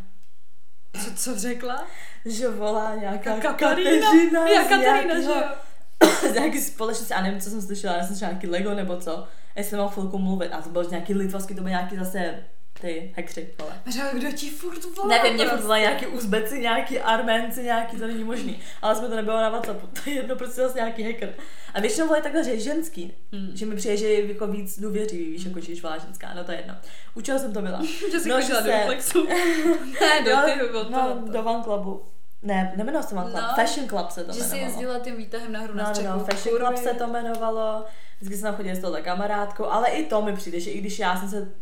Co, co řekla? Že volá nějaká Katarína. Kateřina Já z Katarína, že nějakýho- jo? z nějaký společnosti, a nevím, co jsem slyšela, já jsem slyšela nějaký Lego nebo co. Jestli mám chvilku mluvit, a to bylo nějaký litvovský, to byl nějaký zase ty hekři, vole. Říkala, kdo ti furt volá? Nevím, mě furt prostě? volají nějaký Uzbeci, nějaký Arménci, nějaký, to není možný. Ale jsme to nebylo na Whatsappu, to je jedno, prostě zase nějaký hacker. A většinou volají takhle, že je ženský, Hmm. že mi přijde, že je jako víc důvěřivý, víš, jako že když volá ženská, no to je jedno. U čeho jsem to byla? Že jsi No, že do se- Flexu. ne, do Jo, ty, No, toho. do Van Clubu. Ne, nemenovalo se Van Club, No, Fashion Club se to Že jsi jmenovalo. jezdila tím výtahem nahoru No, na no, střechu. no, Fashion kurvy. Club se to jmenovalo. Vždycky jsem chodila s touhle kamarádkou, ale i to mi přijde, že i když já jsem se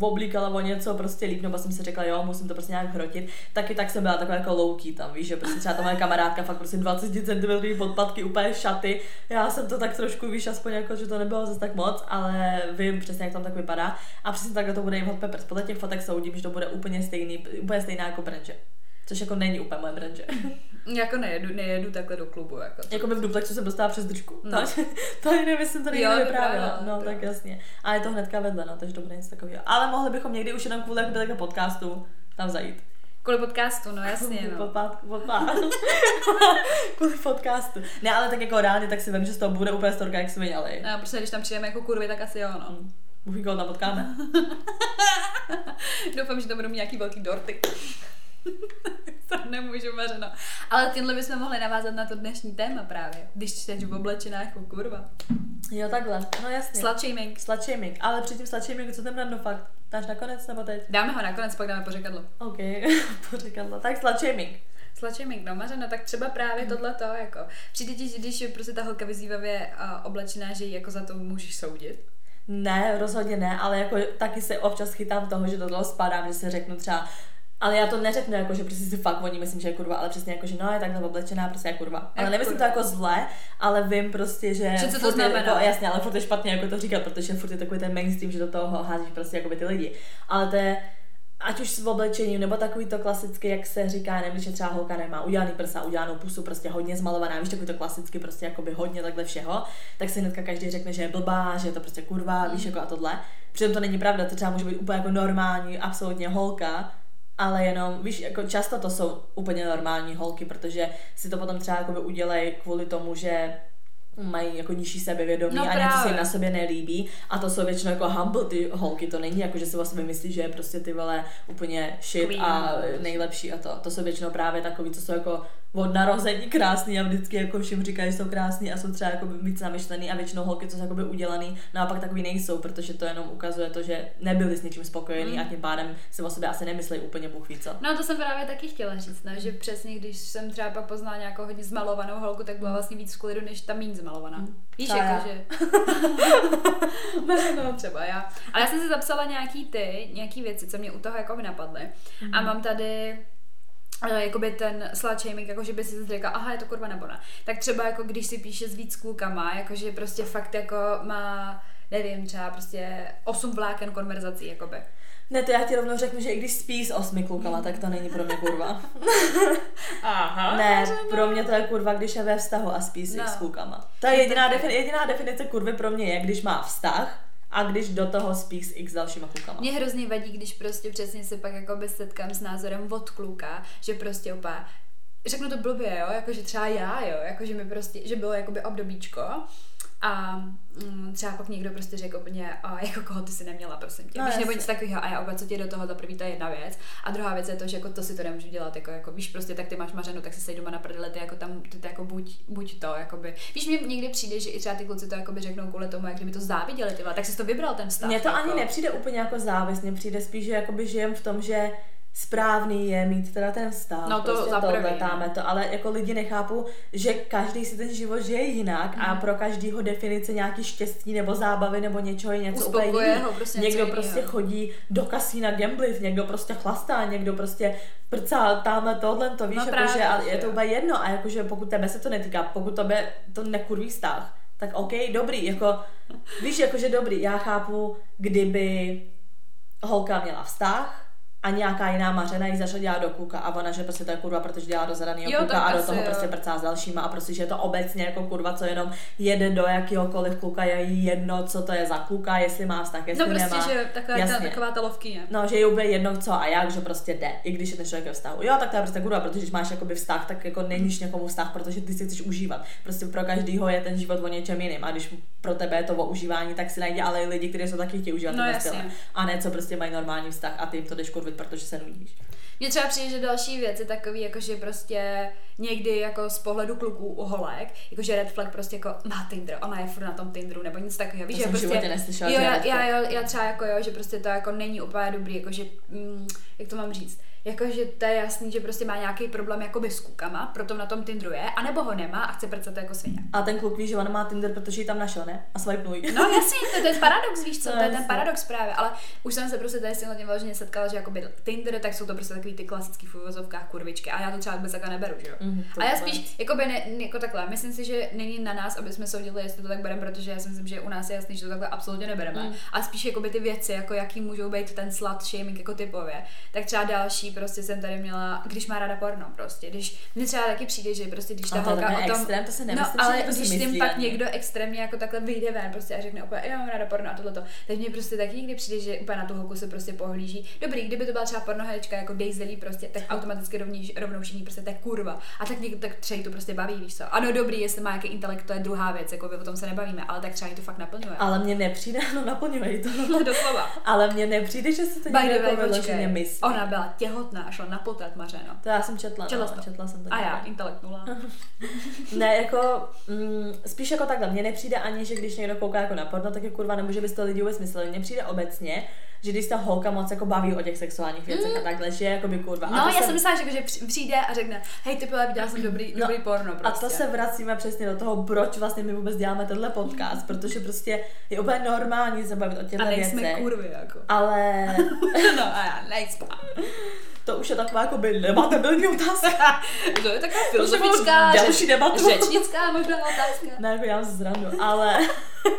oblíkala o něco prostě líp, nebo jsem si řekla, jo, musím to prostě nějak hrotit, taky tak jsem byla taková jako louký tam, víš, že prostě třeba ta moje kamarádka fakt prostě 20 cm podpatky, úplně šaty, já jsem to tak trošku, víš, aspoň jako, že to nebylo zase tak moc, ale vím přesně, jak tam tak vypadá. A přesně takhle to bude i v Hot Peppers, podle těch fotek soudím, že to bude úplně stejný, úplně stejná jako branže. Což jako není úplně moje branže. Jako nejedu, nejedu takhle do klubu, jako. Jako by v duplexu jsem dostala přes držku. No. No. To je, nevím, jsem to někdy Jo, vyprávěla. vyprávěla, No, tak jasně. A je to hnedka vedle, no, takže to bude něco takového. Ale mohli bychom někdy už jenom kvůli takhle podcastu tam zajít. Kvůli podcastu, no jasně, no. Podpát, podpát. kvůli podcastu. Ne, ale tak jako reálně, tak si vím, že z toho bude úplně storka, jak jsme měli. No, prostě když tam přijdeme jako kurvy, tak asi jo, no. Bůh koho tam potkáme. Doufám, že tam budou mít nějaký velký dorty. to nemůžu mařeno. Ale tímhle bychom mohli navázat na to dnešní téma právě. Když čteš v oblečená jako kurva. Jo, takhle. No jasně. Slut shaming. Slut shaming. Ale předtím slut shaming, co ten random fakt? Dáš nakonec nebo teď? Dáme ho nakonec, pak dáme pořekadlo. OK, pořekadlo. Tak slut shaming. Slut shaming, no mařeno, tak třeba právě tohle to, jako. Přijde ti, když je prostě ta holka vyzývavě uh, oblečená, že ji jako za to můžeš soudit? Ne, rozhodně ne, ale jako taky se občas chytám toho, že do toho spadám, že si řeknu třeba, ale já to neřeknu jako, že prostě si fakt oni myslím, že je kurva, ale přesně jako, že no je takhle oblečená, prostě je kurva. Ale Jak nemyslím to jako zle, ale vím prostě, že... Že co to znamená. Jako, jasně, ale furt je špatně jako to říkat, protože furt je takový ten mainstream, že do toho házíš prostě jako ty lidi. Ale to je, ať už s oblečením, nebo takový to klasicky, jak se říká, nevím, že třeba holka nemá udělaný prsa, udělanou pusu, prostě hodně zmalovaná, víš, takový to klasicky, prostě jakoby hodně takhle všeho, tak si hnedka každý řekne, že je blbá, že je to prostě kurva, víš, jako a tohle. Přitom to není pravda, to třeba může být úplně jako normální, absolutně holka, ale jenom, víš, jako často to jsou úplně normální holky, protože si to potom třeba jakoby udělají kvůli tomu, že mají jako nižší sebevědomí No a něco se jim na sobě nelíbí. A to jsou většinou jako humble ty holky, to není jako, že si o sobě myslí, že je prostě ty vole úplně shit Queen. a nejlepší a to, to jsou většinou právě takový, co jsou jako od narození krásný a vždycky jako všem říkají, že jsou krásný a jsou třeba jako víc namyšlený a většinou holky, co jsou jakoby udělaný, naopak takový nejsou, protože to jenom ukazuje to, že nebyli s něčím spokojení Mm. a tím pádem si o sobě asi nemyslí úplně Bůh ví co. No to jsem právě taky chtěla říct, no, že přesně když jsem třeba pak poznala nějakou hodně zmalovanou holku, tak byla vlastně víc v klidu, než ta méně zmalovaná. Víš, Třeba jako, že... no, třeba já. Ale já jsem si zapsala nějaký ty, nějaký věci, co mě u toho jako napadly. Mhm. A mám tady jakoby ten slut shaming, jako že by si řekla, aha, je to kurva nebo ne. Tak třeba jako když si píše s víc klukama, jakože prostě fakt jako má nevím, třeba prostě osm vláken konverzací, jakoby. Ne, to já ti rovnou řeknu, že i když spí s osmi klukama, tak to není pro mě kurva. Aha. Ne, pro mě to je kurva, když je ve vztahu a spí No. s klukama. To je jediná, defini- jediná definice kurvy pro mě je, když má vztah a když do toho spí s x dalšíma klukama. Mě hrozně vadí, když prostě přesně se pak jako setkám s názorem od kluka, že prostě opá, řeknu to blbě, jo, jakože třeba já, jo, jakože mi prostě, že bylo jakoby obdobíčko a mm, třeba pak někdo prostě řekl úplně, a jako koho ty si neměla, prosím tě, No, víš, nebo něco takového a já opět, co tě do toho za prvý, to je jedna věc a druhá věc je to, že jako to si to nemůžu dělat, jako, jako víš, prostě tak ty máš mařenu, tak si sej doma na prdele, ty jako tam, ty, ty jako buď, buď to, jakoby. Víš, mně někdy přijde, že i třeba ty kluci to jakoby řeknou kvůli tomu, jak kdyby to záviděli, ty tak jsi to vybral ten vztah. Mně to jako. ani nepřijde úplně jako závis, mně přijde spíš, že jakoby žijem v tom, že správný je mít teda ten vztah. No to prostě za prvý, no. to, ale jako lidi nechápu, že každý si ten život žije jinak a Mhm. pro každýho definice nějaký štěstí nebo zábavy nebo něčeho je něco úplně Uspokojuje jiného. ho prostě někdo něco prostě chodí do kasína gamblit, někdo prostě chlastá, někdo prostě prcá tamhle tohle, to víš, No no právě, jakože, a je to úplně jedno a jakože pokud tebe se to netýká, pokud tebe to nekurví vztah, tak OK, dobrý, jako, víš, jakože dobrý, já chápu, kdyby holka měla vztah a nějaká jiná mařena jí začala dělat do kluka a ona, že prostě to je kurva, protože dělá do zadaného tak a do toho jo. prostě prcá s dalšíma a prostě, že je to obecně jako kurva, co jenom jede do jakýhokoliv kluka, je jí jedno, co to je za kluka, jestli má vztah, jestli No prostě, nemá. že taková ta, taková ta lovkyně. No, že je úplně jedno co a jak, že prostě jde, i když je ten člověk ve vztahu. Jo, tak to je prostě kurva, protože když máš jakoby vztah, tak jako neníš někomu vztah, protože ty si chceš užívat. Prostě pro každýho je ten život o něčem jiným a když pro tebe je to o užívání, tak si najde ale i lidi, kteří jsou taky chtějí užívat No, styl. A ne, co prostě mají normální vztah a ty jim to jdeš kurvit, protože se nudíš. Mně třeba přijde, že další věc je takový, jako že prostě někdy jako z pohledu kluků u holek, jako že red flag prostě jako má Tinder, ona je furt na tom Tinderu, nebo nic takového. Víš, To že jsem prostě, neslyšela, jo, já, já, já, já, třeba jako jo, že prostě to jako není úplně dobrý, jako že, mm, jak to mám říct, jakože to je jasný, že prostě má nějaký problém jakoby s kukama, proto na tom Tinderu je, anebo ho nemá a chce prcat jako svině. A ten kluk ví, že ona má Tinder, protože ji tam našel, ne? A swipenuj. No jasně, to je ten paradox, víš co, No, to je ten paradox právě, ale už jsem se prostě tady s tím vyloženě setkala, že jakoby Tinder, tak jsou to prostě takový ty klasický v uvozovkách kurvičky a já to třeba vůbec takhle neberu, že jo. To a já spíš, jakoby ne, jako takhle, myslím si, že není na nás, aby jsme soudili, jestli to tak bereme, protože já si myslím, že u nás je jasný, že to takhle absolutně nebereme. Mm. A spíš jakoby ty věci, jako jaký můžou být ten slut shaming jako typově. Tak třeba další, prostě jsem tady měla, když má ráda porno, prostě. Když mně třeba taky přijde, že prostě když ta to holka o tom, extrém, to si nemyslím, no, ale si když s tím pak někdo extrémně jako takhle vyjde ven prostě a řekne úplně, já mám ráda porno a tohleto. Tak mně prostě taky někdy přijde, že úplně na tu holku se prostě pohlíží. Dobrý, kdyby to byla třeba pornoherečka jako Daisy prostě, tak automaticky rovněž, rovnou všichni prostě to je kurva. A tak někdo tak třeba to prostě baví, víš co. Ano, dobrý, jestli má nějaký intelekt, to je druhá věc, jako o tom se nebavíme, ale tak třeba jí to fakt naplňuje. Ale mně nepřijde, no naplňuji to. Doslova. Ale mně nepřijde, že se to někdo jako vyloženě myslí. Ona byla těhotná a šla na potrat Mařeno. To já jsem četla, Četla no, to? četla jsem to. A já, intelekt nula. Ne, jako, mm, spíš jako takhle, mně nepřijde ani, že když někdo kouká jako na porno, tak je kurva, nemůže že by to lidi vůbec mysleli. Mně přijde obecně, že když ta holka moc jako baví o těch sexuálních věcech a takhle, že je jako by kurva. A Mm. No, já se- jsem myslela, že, jako, že při- přijde a řekne, hej, ty vole, viděla jsem dobrý, No, dobrý porno A prostě. to se vracíme přesně do toho, proč vlastně my vůbec děláme tenhle podcast, protože prostě je úplně normální se bavit o a těchto nejsme věcech. kurvy, jako. Ale no a já nejsem. to už je taková jako by debilní otázka. to je taková filozofická, další debatu. řečnická možná otázka. Ne, jako já zrandu, ale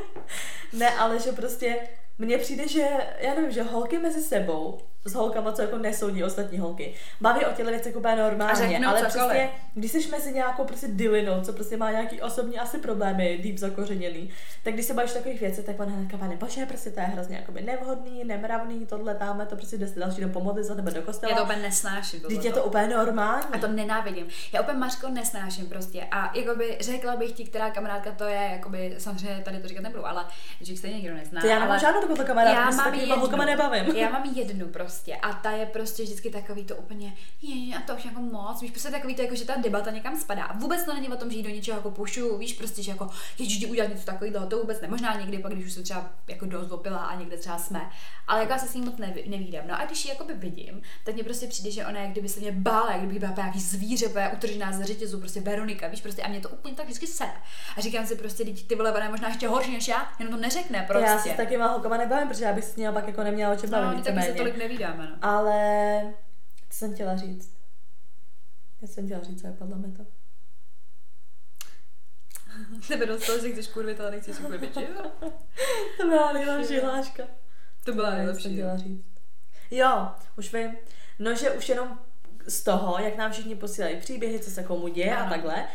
ne, ale že prostě mně přijde, že, já nevím, že holky mezi sebou s holkama, co jako nesoudí ostatní holky, baví o těchto věcech úplně A normálně, řeknou ale cokoliv. přesně, když jsi mezi nějakou prostě dylinou, co prostě má nějaký osobní asi problémy, deep zakořeněný, tak když se bavíš takových věcech, tak ona říká, pane bože, prostě to je hrozně jakoby nevhodný, nemravný, tohle tamhle, to prostě jde další do pomodlit za tebe do kostela. Já to úplně nesnáším. Vždyť je to úplně normální. A to nenávidím. Já úplně Mařko nesnáším prostě. A jakoby řekla bych ti, která kamarádka to je, jakoby samozřejmě tady to říkat nebudu, ale že jich stejně nikdo nezná. to já nemám ale... žádnou takovou kamarádku, já mám jednu, nebavím. já mám jednu prostě a ta je prostě vždycky takový to úplně, je, a to už jako moc, víš, prostě takový to jako, že ta debata někam spadá. A vůbec to není o tom, že jí do něčeho jako pušu, víš, prostě, že jako, ježiš, jdi udělat něco takového, to vůbec ne. Možná někdy pak, když už se třeba jako dost opila a někde třeba jsme, ale jako já se s ní moc neví, nevídám. No a když ji jakoby vidím, tak mně prostě přijde, že ona je, jak kdyby se mě bála, jak kdyby byla nějaký zvíře, úplně utržená ze řetězu, prostě Veronika, víš, prostě a mě to úplně tak vždycky se. A říkám si prostě, ty, ty vole, ona je možná ještě horší než já, jenom to neřekne To Já se prostě. s takýma holkama nebavím, protože já bych s ní pak jako neměla o čem bavit No, taky se tolik nevídáme, no. Ale co jsem chtěla říct? Já jsem chtěla říct, co je podle mě to. Tebe dostalo, že chceš kurvit, ale nechceš kurvit, že jo? To byla nejlepší hláška. To byla Co jsem nejlepší. chtěla říct. Jo, už vím. No, že už jenom z toho, jak nám všichni posílají příběhy, co se komu děje a Ano. takhle,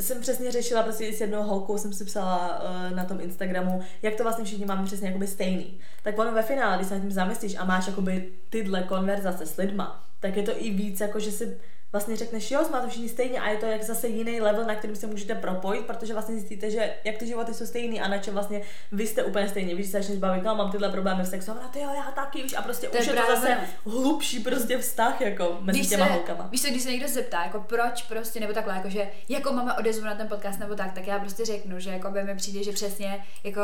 jsem přesně řešila prostě s jednou holkou, jsem si psala uh, na tom Instagramu, jak to vlastně všichni máme přesně jakoby stejný. Tak ono ve finále, když se nad tím zamyslíš a máš jakoby tyhle konverzace s lidma, tak je to i víc jako, že si vlastně řekneš, jo, jsme to všichni stejně a je to jak zase jiný level, na kterým se můžete propojit, protože vlastně zjistíte, že jak ty životy jsou stejný a na čem vlastně vy jste úplně stejně. Víš, se začneš bavit, no, mám tyhle problémy v sexu, a ty jo, já taky, víš, a prostě To už je to zase hlubší prostě vztah, jako mezi Víš těma se, holkama. víš co, když se někdo zeptá, jako proč prostě, nebo takhle, jako že jakou máme odezvu na ten podcast nebo tak, tak já prostě řeknu, že jako by mi přijde, že přesně jako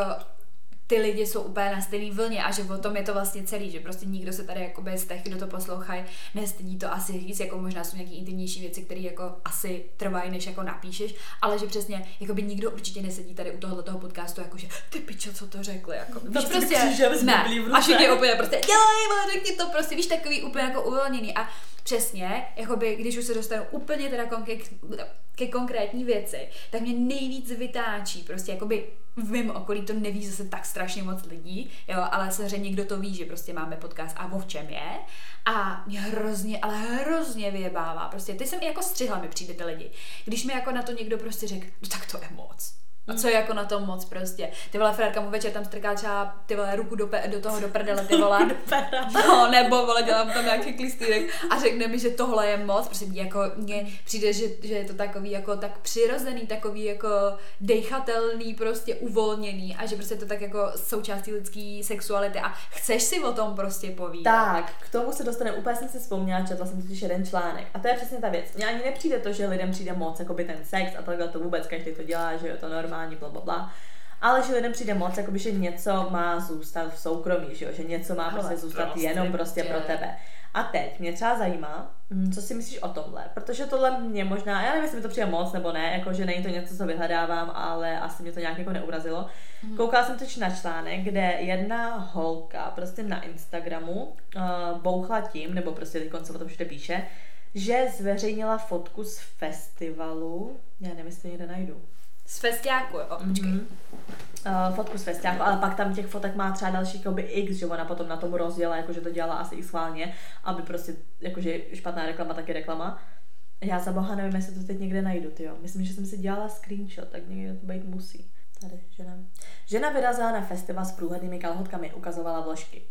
ty lidi jsou úplně na stejné vlně a že o tom je to vlastně celý, že prostě nikdo se tady jakoby z těch, kdo to poslouchají, nestydí to asi říct, jako možná jsou nějaký intimnější věci, které jako asi trvají, než jako napíšeš, ale že přesně, jako by nikdo určitě nesedí tady u tohohle toho podcastu, jako že ty pičo, co to řekli, jako víš, prostě, ne, a všichni úplně prostě, dělej, vole, řekni to prostě, víš, takový úplně jako uvolněný. A přesně, jakoby, když už se dostanu úplně teda konkr- ke konkrétní věci, tak mě nejvíc vytáčí, prostě jakoby v mém okolí to neví zase tak strašně moc lidí, jo, ale samozřejmě někdo to ví, že prostě máme podcast a o čem je. A mě hrozně, ale hrozně vyjebává, prostě ty jsem i jako střihla mi přijde ty lidi, když mi jako na to někdo prostě řekl, no tak to je moc. A co je jako na tom moc prostě? Ty vole, Fredka mu večer tam strká třeba ty vole ruku do, pe- do toho do prdele, ty vole. No, nebo vole, dělám tam nějaký klistýrek a řekne mi, že tohle je moc, prostě mě jako, mně přijde, že, že je to takový jako tak přirozený, takový jako dejchatelný, prostě uvolněný a že prostě je to tak jako součástí lidský sexuality a chceš si o tom prostě povídat. Tak, k tomu se dostane, úplně jsem si vzpomněla, četla jsem totiž jeden článek. A to je přesně ta věc. Mně ani nepřijde to, že lidem přijde moc, jako by ten sex a takhle to vůbec každý to dělá, že je to normální, bla, bla, bla. Ale že lidem přijde moc, jako by, že něco má zůstat v soukromí, že, jo? že něco má prostě zůstat prostě, jenom prostě pro že- tebe. A teď mě třeba zajímá, hm, co si myslíš o tomhle, protože tohle mě možná, já nevím, jestli mi to přijde moc nebo ne, jako že není to něco, co vyhledávám, ale asi mě to nějak jako neurazilo. Mhm. Koukala jsem totiž na článek, kde jedna holka prostě na Instagramu uh, bouchla tím, nebo prostě teď se o tom všude píše, že zveřejnila fotku z festivalu, já nevím, jestli to někde najdu. Z festiáku, jo, počkej. Mhm. Uh, fotku z festiáku, ale pak tam těch fotek má třeba další jakoby x, že ona potom na tom rozjela, jakože to dělala asi i schválně, aby prostě, jakože špatná reklama, tak je reklama. Já za boha nevím, jestli to teď někde najdu, ty jo. Myslím, že jsem si dělala screenshot, tak někde to být musí. Tady, žena. Žena vyrazila na festival s průhlednými kalhotkami, ukazovala vložky.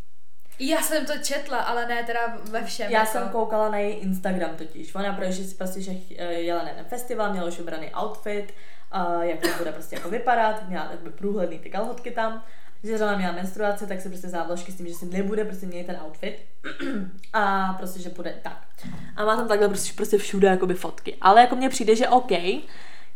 Já jsem to četla, ale ne teda ve všem. Já jako. jsem koukala na její Instagram totiž. Ona protože si prostě, že eh, jela na ten festival, měla už vybraný outfit, uh, jak to bude prostě jako vypadat, měla takové průhledný ty kalhotky tam. Když zrovna měla menstruaci, tak se prostě vzala vložky s tím, že si nebude prostě měnit ten outfit a prostě, že bude tak. A má tam takhle prostě, prostě všude jakoby fotky. Ale jako mně přijde, že OK,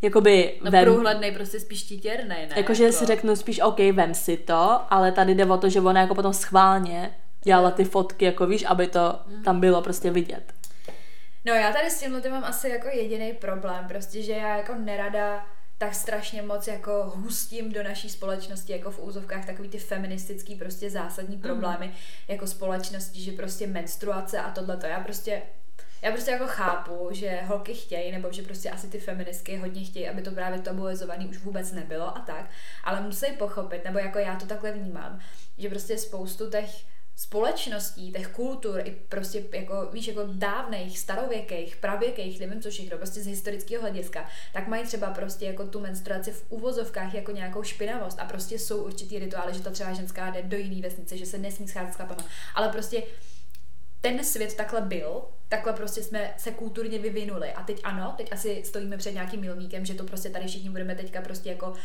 jakoby No vem- průhlednej, prostě spíš titěrnej, ne? Jakože jako. si řeknu spíš OK, vem si to, ale tady jde o to, že ona jako potom schválně dělala ty fotky, jako víš, aby to tam bylo prostě vidět. No já tady s tímhle mám asi jako jediný problém, prostě, že já jako nerada tak strašně moc jako hustím do naší společnosti, jako v úzovkách takový ty feministický prostě zásadní problémy jako společnosti, že prostě menstruace a tohleto. Já prostě já prostě jako chápu, že holky chtějí, nebo že prostě asi ty feministky hodně chtějí, aby to právě tabuizovaný už vůbec nebylo a tak, ale musí pochopit, nebo jako já to takhle vnímám, že prostě spoustu těch společností, těch kultur, i prostě jako, víš, jako dávných, starověkých, pravěkých, nevím co všechno, prostě z historického hlediska, tak mají třeba prostě jako tu menstruaci v uvozovkách jako nějakou špinavost a prostě jsou určitý rituály, že ta třeba ženská jde do jiné vesnice, že se nesmí scházet s chlapama, ale prostě ten svět takhle byl, takhle prostě jsme se kulturně vyvinuli. A teď ano, teď asi stojíme před nějakým milníkem, že to prostě tady všichni budeme teďka prostě jako, uh,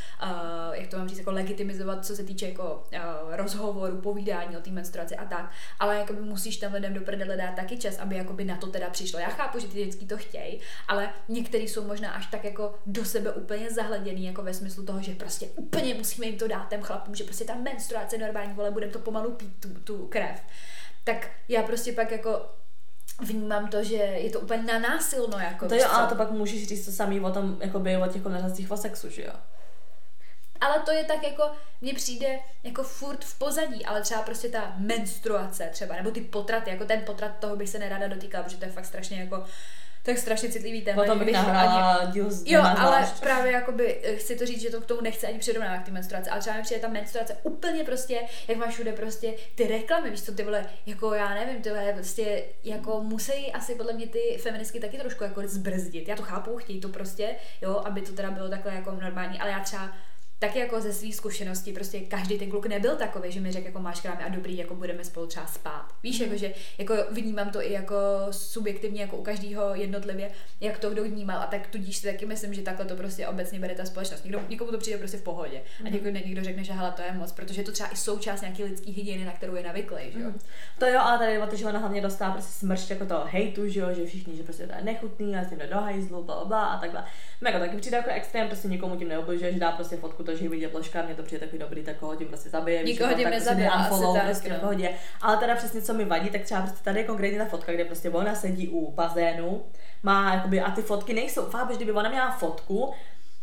jak to mám říct, jako legitimizovat, co se týče jako uh, rozhovoru, povídání o té menstruaci a tak. Ale jakoby musíš tam lidem do prdele dát taky čas, aby jakoby na to teda přišlo. Já chápu, že ty dětský to chtějí, ale některý jsou možná až tak jako do sebe úplně zahleděný, jako ve smyslu toho, že prostě úplně musíme jim to dát těm chlapům, že prostě ta menstruace normální, vole, budeme to pomalu pít tu, tu krev tak já prostě pak jako vnímám to, že je to úplně nanásilno. Jako, To jo, ale to pak můžeš říct to samý o tom, jakoby o těch konverzacích o sexu, že jo? ale to je tak jako, mně přijde jako furt v pozadí, ale třeba prostě ta menstruace třeba, nebo ty potraty, jako ten potrat, toho bych se nerada dotýkala, protože to je fakt strašně jako, je strašně citlivý téma. Potom bych ani- nahrála díl z Jo, ale zvlášť. právě jakoby eh, chci to říct, že to k tomu nechci ani přirovnávat k té menstruaci, ale třeba mi přijde ta menstruace úplně prostě, jak máš všude prostě ty reklamy, víš co, ty vole, jako já nevím, ty vole, prostě jako musí asi podle mě ty feministky taky trošku jako zbrzdit. Já to chápu, chtějí to prostě, jo, aby to teda bylo takhle jako normální, ale já třeba taky jako ze svých zkušeností, prostě každý ten kluk nebyl takový, že mi řekl, jako máš krámy a dobrý, jako budeme spolu třeba spát. Víš, jako, že jako vnímám to i jako subjektivně, jako u každého jednotlivě, jak to kdo vnímal a tak tudíž si taky myslím, že takhle to prostě obecně bere ta společnost. Někdo, někomu to přijde prostě v pohodě a někdo, někdo řekne, že hele, to je moc, protože je to třeba i součást nějaký lidský hygieny, na kterou je navyklý, že jo. To jo, ale tady to, že ona hlavně dostává prostě smršť jako toho hejtu, že jo, že všichni, že prostě to je nechutný a s tím do hajzlu, bla, bla, a takhle. Mega taky přijde jako extrém, prostě nikomu tím neubližuje, že dá prostě fotku to, že jí vidět vložka, mě to přijde takový dobrý, tak koho tím prostě zabije. Nikoho tím tak prostě nezabije, asi unfollow, tak, prostě v pohodě. Ale teda přesně co mi vadí, tak třeba prostě tady je konkrétně ta fotka, kde prostě ona sedí u bazénu, má jakoby, a ty fotky nejsou, chápeš, kdyby ona měla fotku,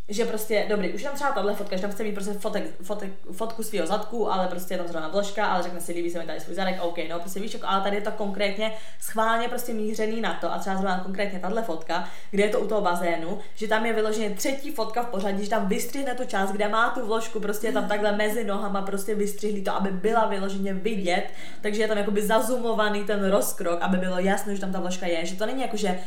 že prostě, dobrý, už tam třeba tahle fotka, že tam chce mít prostě fotek, fotek, fotku svého zadku, ale prostě je tam zrovna vložka, ale řekne si, líbí se mi tady svůj zadek, OK, no prostě víš, jako, ale tady je to konkrétně schválně prostě mířený na to a třeba zrovna konkrétně tahle fotka, kde je to u toho bazénu, že tam je vyloženě třetí fotka v pořadí, že tam vystřihne tu část, kde má tu vložku, prostě je tam takhle mezi nohama prostě vystřihlý to, aby byla vyloženě vidět, takže je tam jakoby zazumovaný ten rozkrok, aby bylo jasno, že tam ta vložka je, že to není jako, že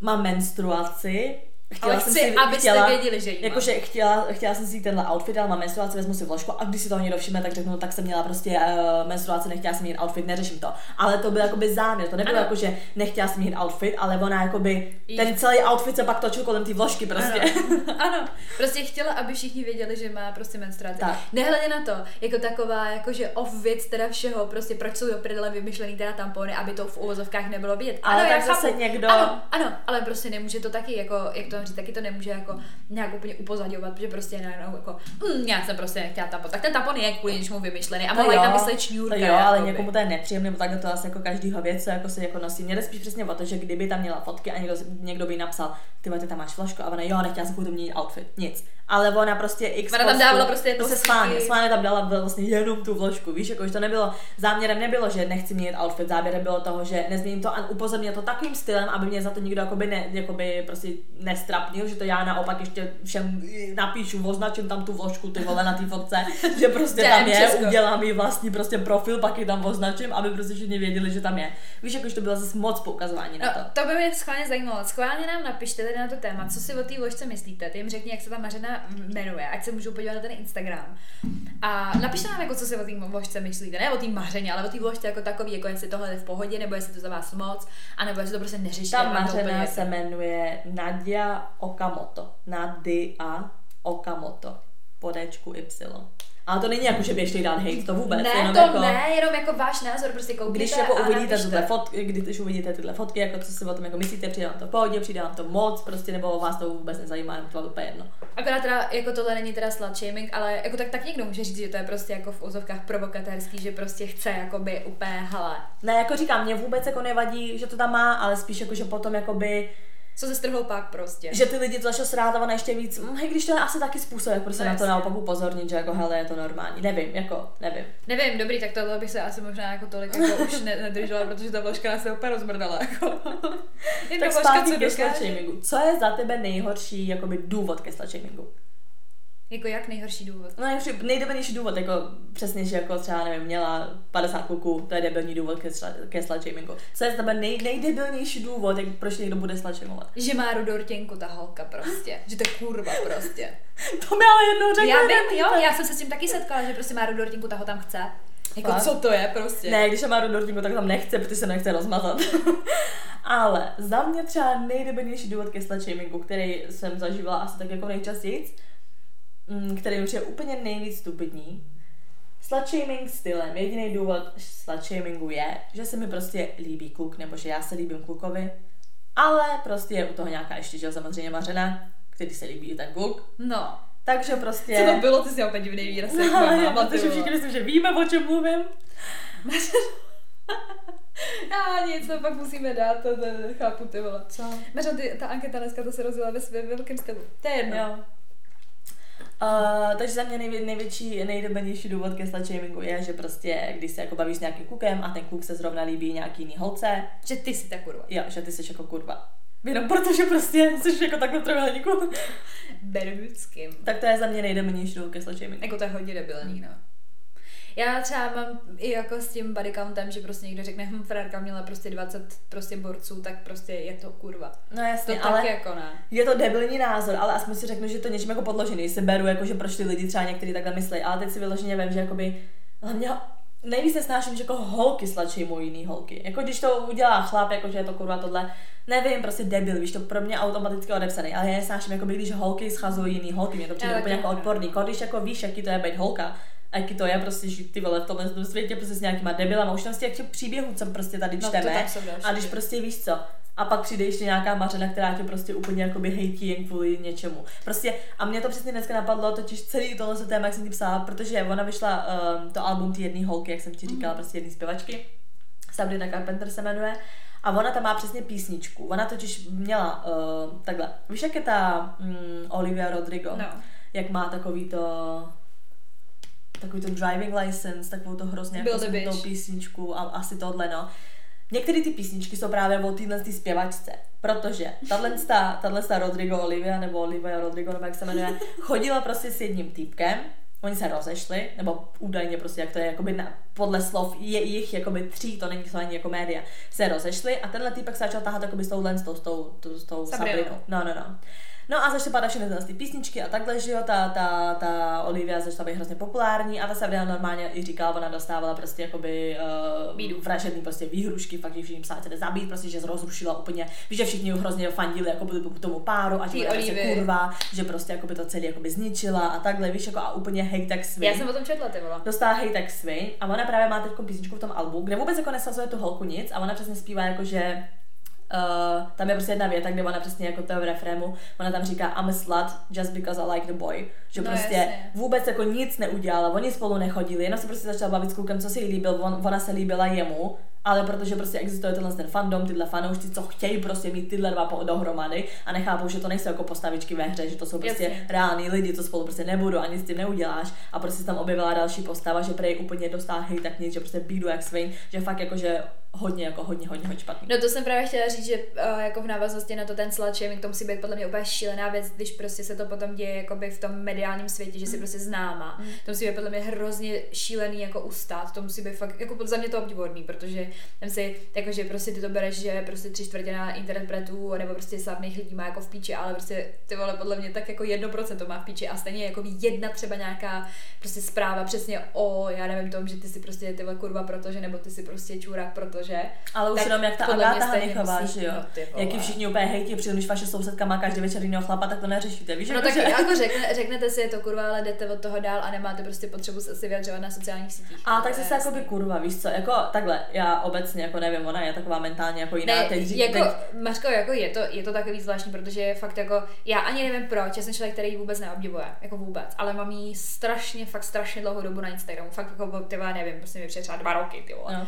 mám menstruaci, Chtěla Ale jsem chci, si, abyste chtěla, věděli, že jí. Jakože chtěla, chtěla jsem si tenhle outfit, ale mám menstruaci, vezmu si vložku a když si toho někdo všimne, tak řeknu, tak jsem měla prostě uh, menstruaci, nechtěla jsem mít outfit, neřeším to. Ale to byl jakoby záměr, to nebylo Ano. jako, že nechtěla jsem mít outfit, ale ona jakoby, Jí- ten celý outfit se pak točil kolem té vložky prostě. Ano, ano, prostě chtěla, aby všichni věděli, že má prostě menstruaci. Tak. Nehledě na to, jako taková, jakože off věc teda všeho, prostě proč jsou do prdele vymyšlený teda tampony, aby to v uvozovkách nebylo vidět. Ale ano, tak já zase někdo- Ano, ano, ale prostě nemůže to taky, jako, jak to mám říct, taky to nemůže jako nějak úplně upozadňovat, protože prostě najednou jako, mm, já jsem prostě nechtěla tampon. Tak ten tampon je kvůli něčemu vymyšlený a mohla tam myslet šňůrka. to jo, ale jakoby. někomu to je nepříjemné, nebo takhle to asi jako každýho věc, co jako se jako nosí. Mě jde spíš přesně o to, že kdyby tam měla fotky a někdo, někdo by napsal, ty ty tam máš flašku a ona, jo, nechtěla jsem tomu měnit outfit, nic. Ale ona prostě x Ona tam dávala prostě prostě nosíky. schválně, schválně tam dala vlastně jenom tu vložku, víš, jako, že to nebylo, záměrem nebylo, že nechci měnit outfit, záměrem bylo toho, že nezměním to a upozornil to takovým stylem, aby mě za to nikdo jakoby, ne, jakoby prostě nestrapnil, že to já naopak ještě všem napíšu, označím tam tu vložku, ty vole, na té fotce, že prostě tam je, Česko. udělám jí vlastní prostě profil, pak ji tam označím, aby prostě všichni věděli, že tam je. Víš, jakož to bylo zase moc poukazování na to. No, to by mě schválně zajímalo. Schválně nám napište tady na to téma, co si o té vložce myslíte. Ty jim řekni, jak se ta Mařena jmenuje, ať se můžou podívat na ten Instagram. A napište nám, jako, co si o té vložce myslíte. Ne o té Mařeně, ale o té vložce jako takový, jako jestli tohle je v pohodě, nebo jestli to za vás moc, anebo jestli to prostě neřešíte. Ta to mařena úplně- se jmenuje Nadia Okamoto. Nadia Okamoto. Po Dčku Y. Ale to není jako, že běžte dát hate, to vůbec. Ne, jenom to jako, ne, jenom jako váš názor, prostě koukněte Když jako a uvidíte tyhle fotky, když uvidíte tyhle fotky, jako co si o tom jako myslíte, přijde vám to v pohodě, přijde vám to moc, prostě nebo vás to vůbec nezajímá, je to úplně jedno. Akorát teda, jako tohle není teda slut shaming, ale jako tak, tak někdo může říct, že to je prostě jako v úzovkách provokatérský, že prostě chce jakoby úplně, hele, Ne, jako říkám, mě vůbec jako nevadí, že to tam má, ale spíš jako, že potom jakoby co se strhou pak prostě. že ty lidi to začnou srát a ona ještě víc, hm, hej, když to je asi taky způsob, jak prostě No na to jasně. naopak upozornit, že jako hele, je to normální. Nevím, jako, nevím. Nevím, dobrý, tak tohle bych se asi možná jako tolik jako už ne, nedržela, protože ta vložka se úplně rozmrdala. Jako. Tak zpátky co ke slut. Co je za tebe nejhorší jakoby důvod ke slut? Jako jak nejhorší důvod? No nejhorší, nejdebilnější důvod, jako přesně, že jako třeba, nevím, měla 50 kluků, to je debilní důvod ke, slut- ke slut shamingu. Co je za tebe nej, nejdebilnější důvod, jak, proč někdo bude slut shamovat? Že má rudortěnku ta holka prostě. Že to je kurva prostě. To mi ale jednou řekl. Já vím, jo, já jsem se s tím taky setkala, že prostě má rudortěnku, ta ho tam chce. Jako Fakt? co to je prostě? Ne, když má rudortínku, tak tam nechce, protože se nechce rozmazat. Ale za mě třeba nejdebilnější důvod ke slut který jsem zažívala asi tak jako nejčastěji, který už je úplně nejvíc stupidní. Slut shaming stylem. Jediný důvod slut shamingu je, že se mi prostě líbí kluk, nebo že já se líbím klukovi, ale prostě je u toho nějaká ještě, že samozřejmě mařena, který se líbí i ten kluk. No. Takže prostě... Co to bylo, ty jsi úplně divný výraz. No, já, protože všichni myslím, že víme, o čem mluvím. A nic, to pak musíme dát, to, to, to chápu ty vole. Co? Mařo, ty, ta anketa dneska to se rozjela ve svém velkém stylu. To je jedno. Jo. Uh, takže za mě nejvě, největší, nejdebenější důvod ke slut shamingu je, že prostě, když se jako bavíš s nějakým klukem a ten kluk se zrovna líbí nějaký jiný holce, Že ty jsi ta kurva. jo, že ty jsi jako kurva. Jenom protože prostě jsi jako takhle trojuhelníku. Bermudským. tak to je za mě nejdebenější důvod ke slut shamingu. Jako to je hodně debilní, no. Já třeba mám i jako s tím body countem, že prostě někdo řekne, hm, frérka měla prostě 20 prostě borců, tak prostě je to kurva. No To jasně, tak ale jako ne. je to debilní názor, ale aspoň si řeknu, že to něčím jako podložený. Si beru, jako že proč ty lidi třeba někteří takhle myslí, ale teď si vyloženě vím, že jakoby hlavně nejvíc se snáším, že jako holky slačí jiný holky. Jako když to udělá chlap, jako že je to kurva tohle, nevím, prostě debil, víš, to pro mě automaticky odepsaný, ale já je snáším, jako když holky schazují jiný holky, mě to přijde úplně jako odporný. Když jako víš, jaký to je být holka, a jaký to je prostě žít ty vole v tomhle tom světě prostě s nějakýma debilama, už tam z těch příběhů, co prostě tady No, to čteme. další a když prostě víš co, A pak přijde ještě nějaká mařena, která tě prostě úplně jakoby hejtí jen kvůli něčemu. Prostě, a mě to přesně dneska napadlo, totiž celý tohle se téma, jak jsem ti psala, protože ona vyšla um, to album ty jedné holky, jak jsem ti říkala, prostě jedné zpěvačky. Sabrina Carpenter se jmenuje. A ona tam má přesně písničku. Ona totiž měla uh, takhle. Víš, jak je ta um, Olivia Rodrigo? No. Jak má takový to takový to driving license, takovou to hrozně jako bitch. písničku a asi tohle, no. Některé ty písničky jsou právě o téhle tý zpěvačce, protože tahle, Rodrigo Olivia, nebo Olivia Rodrigo, nebo jak se jmenuje, chodila prostě s jedním týpkem, oni se rozešli, nebo údajně prostě, jak to je, jakoby na, podle slov je jich jakoby tří, to není to ani jako média, se rozešli a tenhle týpek se začal tahat jakoby s touhle, s tou, s tou, s tou. Sabrinou. No, no, no. No a začaly padat všechny ty písničky a takhle, že jo, ta, ta, ta Olivia začala být hrozně populární a ta Sabrina normálně i říkala, ona dostávala prostě jakoby uh, Bídu. vražedný prostě výhrušky, fakt, že všichni se jde zabít, prostě, že rozrušila úplně, víš, že všichni hrozně fandili jako byli k tomu páru a že byla prostě kurva, že prostě jakoby to celé jakoby zničila a takhle, víš, jako a úplně hejt tak svin Já jsem o tom četla, ty vole. dostala hej tak svin a ona právě má teď písničku v tom albu, kde vůbec jako nesazuje tu holku nic a ona přesně zpívá jako, že Uh, tam je prostě jedna věta, kde ona přesně jako to je v refrému, ona tam říká I'm a slut just because I like the boy. Že No, prostě jasně. vůbec jako nic neudělala, oni spolu nechodili, jenom se prostě začala bavit s klukem, co si jí líbil, on, ona se líbila jemu, ale protože prostě existuje tenhle ten fandom, tyhle fanoušci, co chtějí prostě mít tyhle dva po- dohromady a nechápou, že to nejsou jako postavičky ve hře, že to jsou prostě Jasně. reální lidi, co spolu prostě nebudou, ani s tím neuděláš a prostě se tam objevila další postava, že prej úplně dostala hej tak nic, že prostě bídu jak svin, že fakt jako, že hodně, jako hodně, hodně, hodně špatný. No to jsem právě chtěla říct, že uh, jako v návaznosti na to ten slut shaming, to musí být podle mě úplně šílená věc, když prostě se to potom děje jakoby v tom mediálním světě, že si prostě známá. To musí být podle mě hrozně šílený jako ustát, to musí být fakt, jako za mě to obdivodný, protože tam si, jakože prostě ty to bereš, že prostě tři čtvrtina interpretů nebo prostě slavných lidí má jako v píči, ale prostě ty vole podle mě tak jako jedno procento má v píči a stejně jako jedna třeba nějaká prostě zpráva přesně o, já nevím tom, že ty si prostě ty vole kurva protože, nebo ty si prostě čurák protože. Ale už jenom jak ta Agáta Hanichová, že jo? no, jak ji všichni úplně hejtí, přijde, když vaše sousedka má každý večer jiného chlapa, tak to neřešíte, víš? No jako, tak že- jako řekne, řeknete si, je to kurva, ale jdete od toho dál a nemáte prostě potřebu se vyjadřovat na sociálních sítích. A tak zase jako by kurva, víš co, jako takhle, já obecně, jako nevím, ona je taková mentálně jako jiná, Ne, teď, jako, teď, Mařko, jako je to, je to takový zvláštní, protože je fakt jako, já ani nevím proč, já jsem člověk, který ji vůbec neobdivuje, jako vůbec, ale mám jí strašně, fakt strašně dlouhou dobu na Instagramu, fakt jako, ty nevím, prostě mi třeba dva roky, ty vole. no.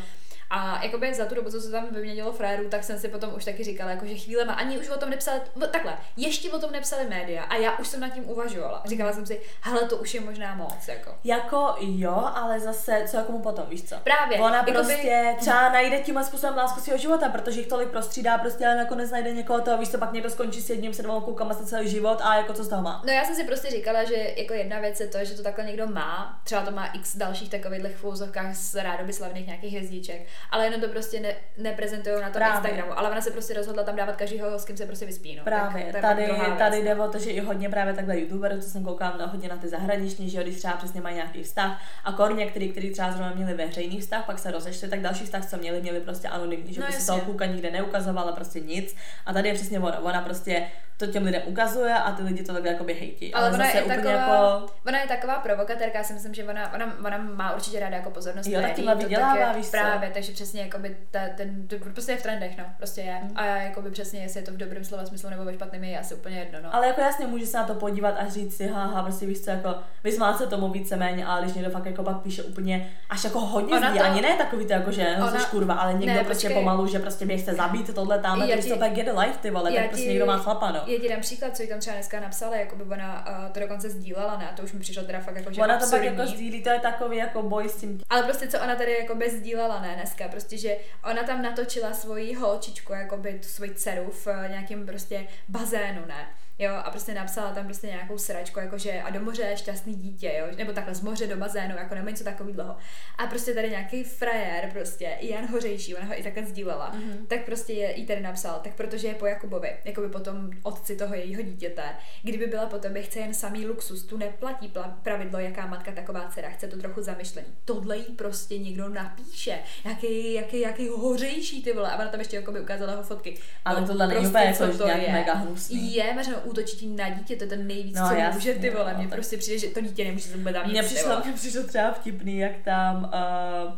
A jakoby za tu dobu, co se tam vyměnilo frérů, tak jsem si potom už taky říkala, jako, že chvílema ani už o tom nepsali, v- takhle, ještě o tom nepsali média a já už jsem nad tím uvažovala. Říkala jsem si, hele, to už je možná moc, jako. Jako jo, ale zase, co jako mu potom, víš co? Právě, Ona jakoby- prostě třeba najde tímhle způsobem lásku svého života, protože jich tolik prostřídá, prostě ale nakonec najde někoho toho, víš co, pak někdo skončí s jedním, se dvou koukama se celý život a jako co z toho má. No já jsem si prostě říkala, že jako jedna věc je to, že to takhle někdo má, třeba to má x dalších takových v úzovkách z rádoby slavných nějakých hvězdiček, ale jenom to prostě ne, neprezentují na tom Právě. Instagramu, ale ona se prostě rozhodla tam dávat každýho, s kým se prostě vyspí. No. Právě, tak, tady, věc, tady no. jde o to, že i hodně právě takhle youtuberů, co jsem koukala na hodně na ty zahraniční, že jo, když třeba přesně mají nějaký vztah a kor některý, který třeba zrovna měli veřejný vztah, pak se rozešli, tak další vztah, co měli, měli prostě anonymní, že No no, prostě jasně. toho kluka nikde neukazovala prostě nic a tady je přesně ona, ona prostě to těm lidem ukazuje a ty lidi to takhle jakoby hejtí. Ale, ona zase je, úplně taková, jako, ona je taková provokatérka, já si myslím, že ona, ona, ona má určitě ráda jako pozornost. Jo, tak médií, tímhle to vydělává, tak víš co? Právě, takže přesně jakoby ta, ten, to prostě je v trendech, no, prostě je. Mhm. A já jakoby přesně, jestli je to v dobrém slova smyslu nebo ve špatném, je asi úplně jedno, no. ale jako jasně může se na to podívat a říct si, haha, prostě víš co, jako vysmát se tomu víceméně, ale když někdo fakt jako pak píše úplně až jako hodně Ona zdí, to- ani ne takový to jako, že Ona- kurva, ale někdo Ne, prostě počkej. pomalu, že prostě mě chce zabít tohle tam, Já to tak get life, ty vole, tak prostě někdo má chlapa, no. Já ti dám příklad, co jí tam třeba dneska napsala, jako by ona uh, to dokonce sdílela, ne, to už mi přišlo teda fakt jako, že Ona to pak absurdní. jako sdílí, to je takový jako boj s tím. Ale prostě co ona tady jako bez sdílela, ne dneska, prostě, že ona tam natočila svoji holčičku, jako by tu svoji dceru v eh, nějakém prostě bazénu, ne. Jo, a prostě napsala tam prostě nějakou sračku, jakože a do moře je šťastný dítě, jo, nebo takhle z moře do bazénu, jako nebo něco takový dlouho. A prostě tady nějaký frajer, prostě Jan Hořejší, ona ho i takhle sdílela, mm-hmm. tak prostě je, jí tady napsal, tak protože je po Jakubovi, jako by potom otci toho jejího dítěte, kdyby byla po tobě, chce jen samý luxus, tu neplatí pla- pravidlo, jaká matka, taková dcera, chce to trochu zamyšlení. Tohle jí prostě někdo napíše, jaký, jaký, jaký hořejší ty vole, a ona tam ještě jako by ukázala jeho fotky. Ale No, tohle není prostě, úplně jako co to je. mega hnusný. Je, mařeno, útočí ti na dítě, to je ten nejvíc, No, co jasně, může ty vole. no, Mně prostě přijde, že to dítě nemůže se vůbec dát Mně přišlo, mně přišlo třeba vtipný, jak tam,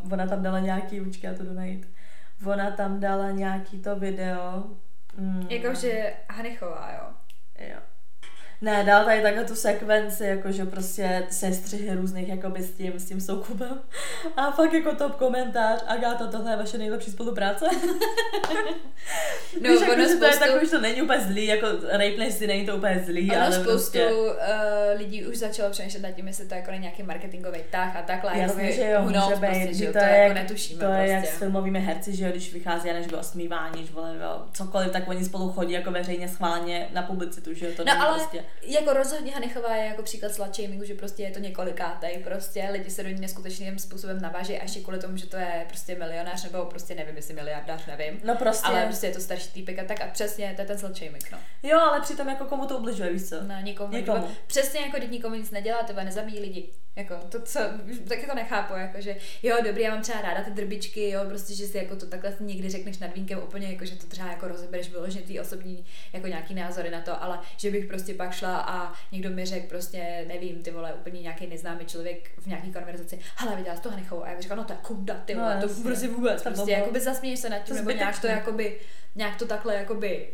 uh, ona tam dala nějaký, učky, já to jdu najít, ona tam dala nějaký to video, Mm. Jakože Hanichová, jo. Jo. Ne, dal tady takhle tu sekvenci, jakože prostě sestřihy různých jakoby s tím, s tím soukupem. A fakt jako top komentář, Agáta, tohle je vaše nejlepší spolupráce. No, Víš, jako, že to je spoustu- takový, že to není úplně zlý, jako rape si není to úplně zlý, Ono ale spoustu prostě... uh, lidí už začalo přemýšlet nad tím, jestli to jako není nějaký marketingový tah a takhle. Jasně, jako že jo, může být, prostě, že to, to, je, jako jak, netušíme to je jak prostě. s filmovými herci, že jo, když vychází, než by osmívání, že vole, jo, cokoliv, tak oni spolu chodí jako veřejně schválně na publicitu, že jo, to No není ale prostě... jako rozhodně Hanichová je jako příklad slut shamingu, že prostě je to několikátej, prostě lidi se do ní neskutečným způsobem naváží až kvůli tomu, že to je prostě milionář nebo prostě nevím, jestli miliardář, nevím. No prostě, Ale prostě je to starší týpek a tak a přesně to je ten slut shaming, no. jo, ale přitom jako komu to ubližuje, víš co? Na nikomu. Někomu. Nikomu. Přesně jako teď nikomu nic nedělá, tebe nezabíjí lidi. Jako to, co, taky to nechápu, jako že jo, dobrý, já mám třeba ráda ty drbičky, jo, prostě, že si jako to takhle někdy řekneš nad vínkem úplně, jako že to třeba jako rozebereš vyloženě tvý osobní jako nějaký názory na to, ale že bych prostě pak šla a někdo mi řekl prostě, nevím, ty vole, úplně nějaký neznámý člověk v nějaký konverzaci, hele, viděla jsi to Hanichovou? A já bych řekla, no to je kunda, ty No, vole, to jasně. prostě vůbec, To prostě, jakoby zasměješ se nad tím, To nebo nějak to jakoby, nějak to takhle jakoby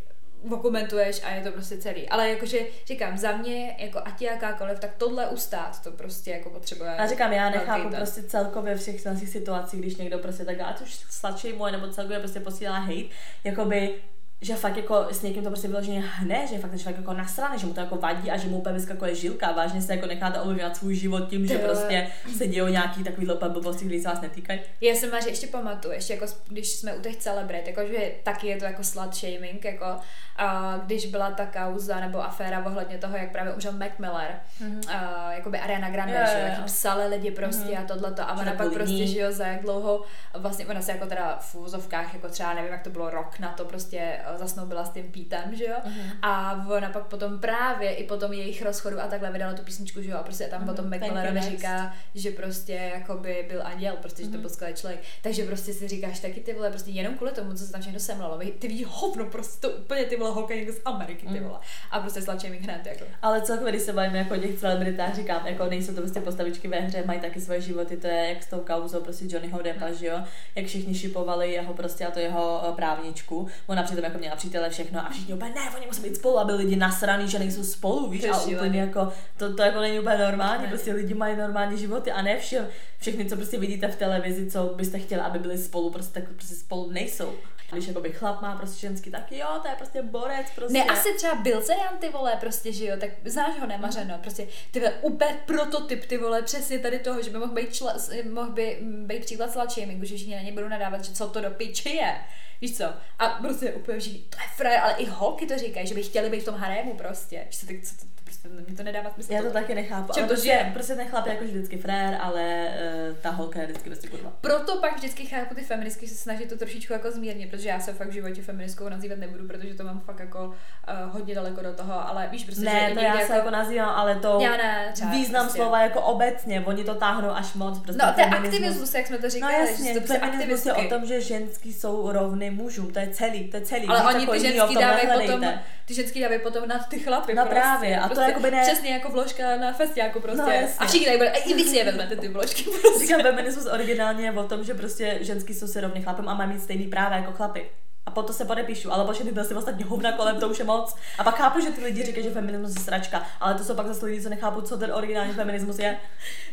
okomentuješ a je to prostě celý. Ale jakože říkám, za mě, jako ať jakákoliv, tak tohle ustát, to prostě jako potřebuje. A říkám, já nechápu ten. prostě celkově všech těch situacích, když někdo prostě tak, ať už sladší moje, nebo celkově prostě posílá hate, jakoby že fakt jako s někým to prostě vyloženě hne, že fakt, že fakt jako nasraný, že mu to jako vadí a že mu úplně vyskakuje žilka a vážně se jako necháte ovlivňovat svůj život tím, že prostě se dějou nějaký takový úplně blbosti, které se vás netýkají. Já jsem Maři ještě pamatuju, ještě jako když jsme u těch celebrit, jakože taky je to jako slut shaming, jako a když byla ta kauza nebo aféra ohledně toho, jak právě umřel Mac Miller, mm-hmm. a, jakoby Ariana Grande, Jo, že jí psali lidi prostě mm-hmm. a tohleto a Že ona pak prostě, že jo, za jak dlouho, vlastně ona se jako teda v úvozovkách, jako třeba nevím, jak to bylo rok na to prostě zasnoubila s tím Pítem, že jo, Mhm. a ona pak potom právě i potom jejich rozchodu a takhle vydala tu písničku, že jo, a prostě tam potom Mac Thank you Millerovi next. říká, že prostě jakoby byl anděl, prostě, že to byl skvělý člověk. Takže prostě si říkáš taky ty vole, prostě jenom kvůli tomu, co se tam všechno semlalo. Ty víš hovno, prostě to úplně ty vole hokej někdo z Ameriky, ty vole. A prostě slačím jich hned, jako. Ale celkově, když se bavíme jako o těch celebritách, říkám, jako nejsou to prostě postavičky ve hře, mají taky svoje životy, to je jak s tou kauzou prostě Johnnyho Deppa, že jo, jak všichni šipovali jeho prostě a to jeho eh, právničku, ona přitom jako měla přítele všechno a všichni úplně, ne, oni musí být spolu, aby lidi nasraný, že nejsou spolu, víš, a úplně jako, to, to jako není úplně normální, Ne. prostě lidi mají normální životy a ne všem, všechny, co prostě vidíte v televizi, co byste chtěli, aby byli spolu, prostě tak prostě spolu nejsou. Když jakoby chlap má prostě ženský, tak jo, to je prostě borec, prostě. Ne, asi třeba byl Jan, ty vole, prostě, že jo, tak znáš ho, nemařeno, prostě, ty vole, úplně prototyp, ty vole, přesně tady toho, že by mohl být, čla, mohl by být příklad slut shamingu, že všichni na něj budou nadávat, že co to do piči je. Víš co? A prostě úplně všichni, to je frajer, ale i holky to říkají, že by chtěli být v tom harému prostě. Že se tak, co prostě, mi to nedává smysl. Já to taky nechápu. Čem to prostě, žije? prostě ten chlap je jako vždycky frér, ale uh, ta holka je vždycky prostě kurva. Proto pak vždycky chápu ty feministky, že se snaží to trošičku jako zmírnit, protože já se fakt v životě feministkou nazývat nebudu, protože to mám fakt jako uh, hodně daleko do toho, ale víš prostě, že Ne, i to já se jako nazývám, ale to Já ne, třeba význam prostě. slova jako obecně, oni to táhnou až moc. Prostě No, to je aktivismus, jak jsme to No říkali, jasně, že to prostě feminismus je aktivistky. o tom, že ženský jsou rovny mužům, to je celý, to je celý. Ale oni jako ty ženský dávají potom, ty ženský dávají potom na ty chlapy. No prostě, právě, a to prostě, jakoby ne- Přesně jako vložka na festiáku prostě. No, jasně. a všichni tady bude, i vy si je vezmete ty vložky prostě. Říkám, feminismus originálně je o tom, že prostě ženský jsou si rovny chlapem a mají mít stejný práva jako chlapy. A potom se podepíšu, ale bože, byl si ostatně hovna kolem, to už je moc. A pak chápu, že ty lidi říkají, že feminismus je sračka, ale to jsou pak zase lidi, co nechápu, co ten originální feminismus je.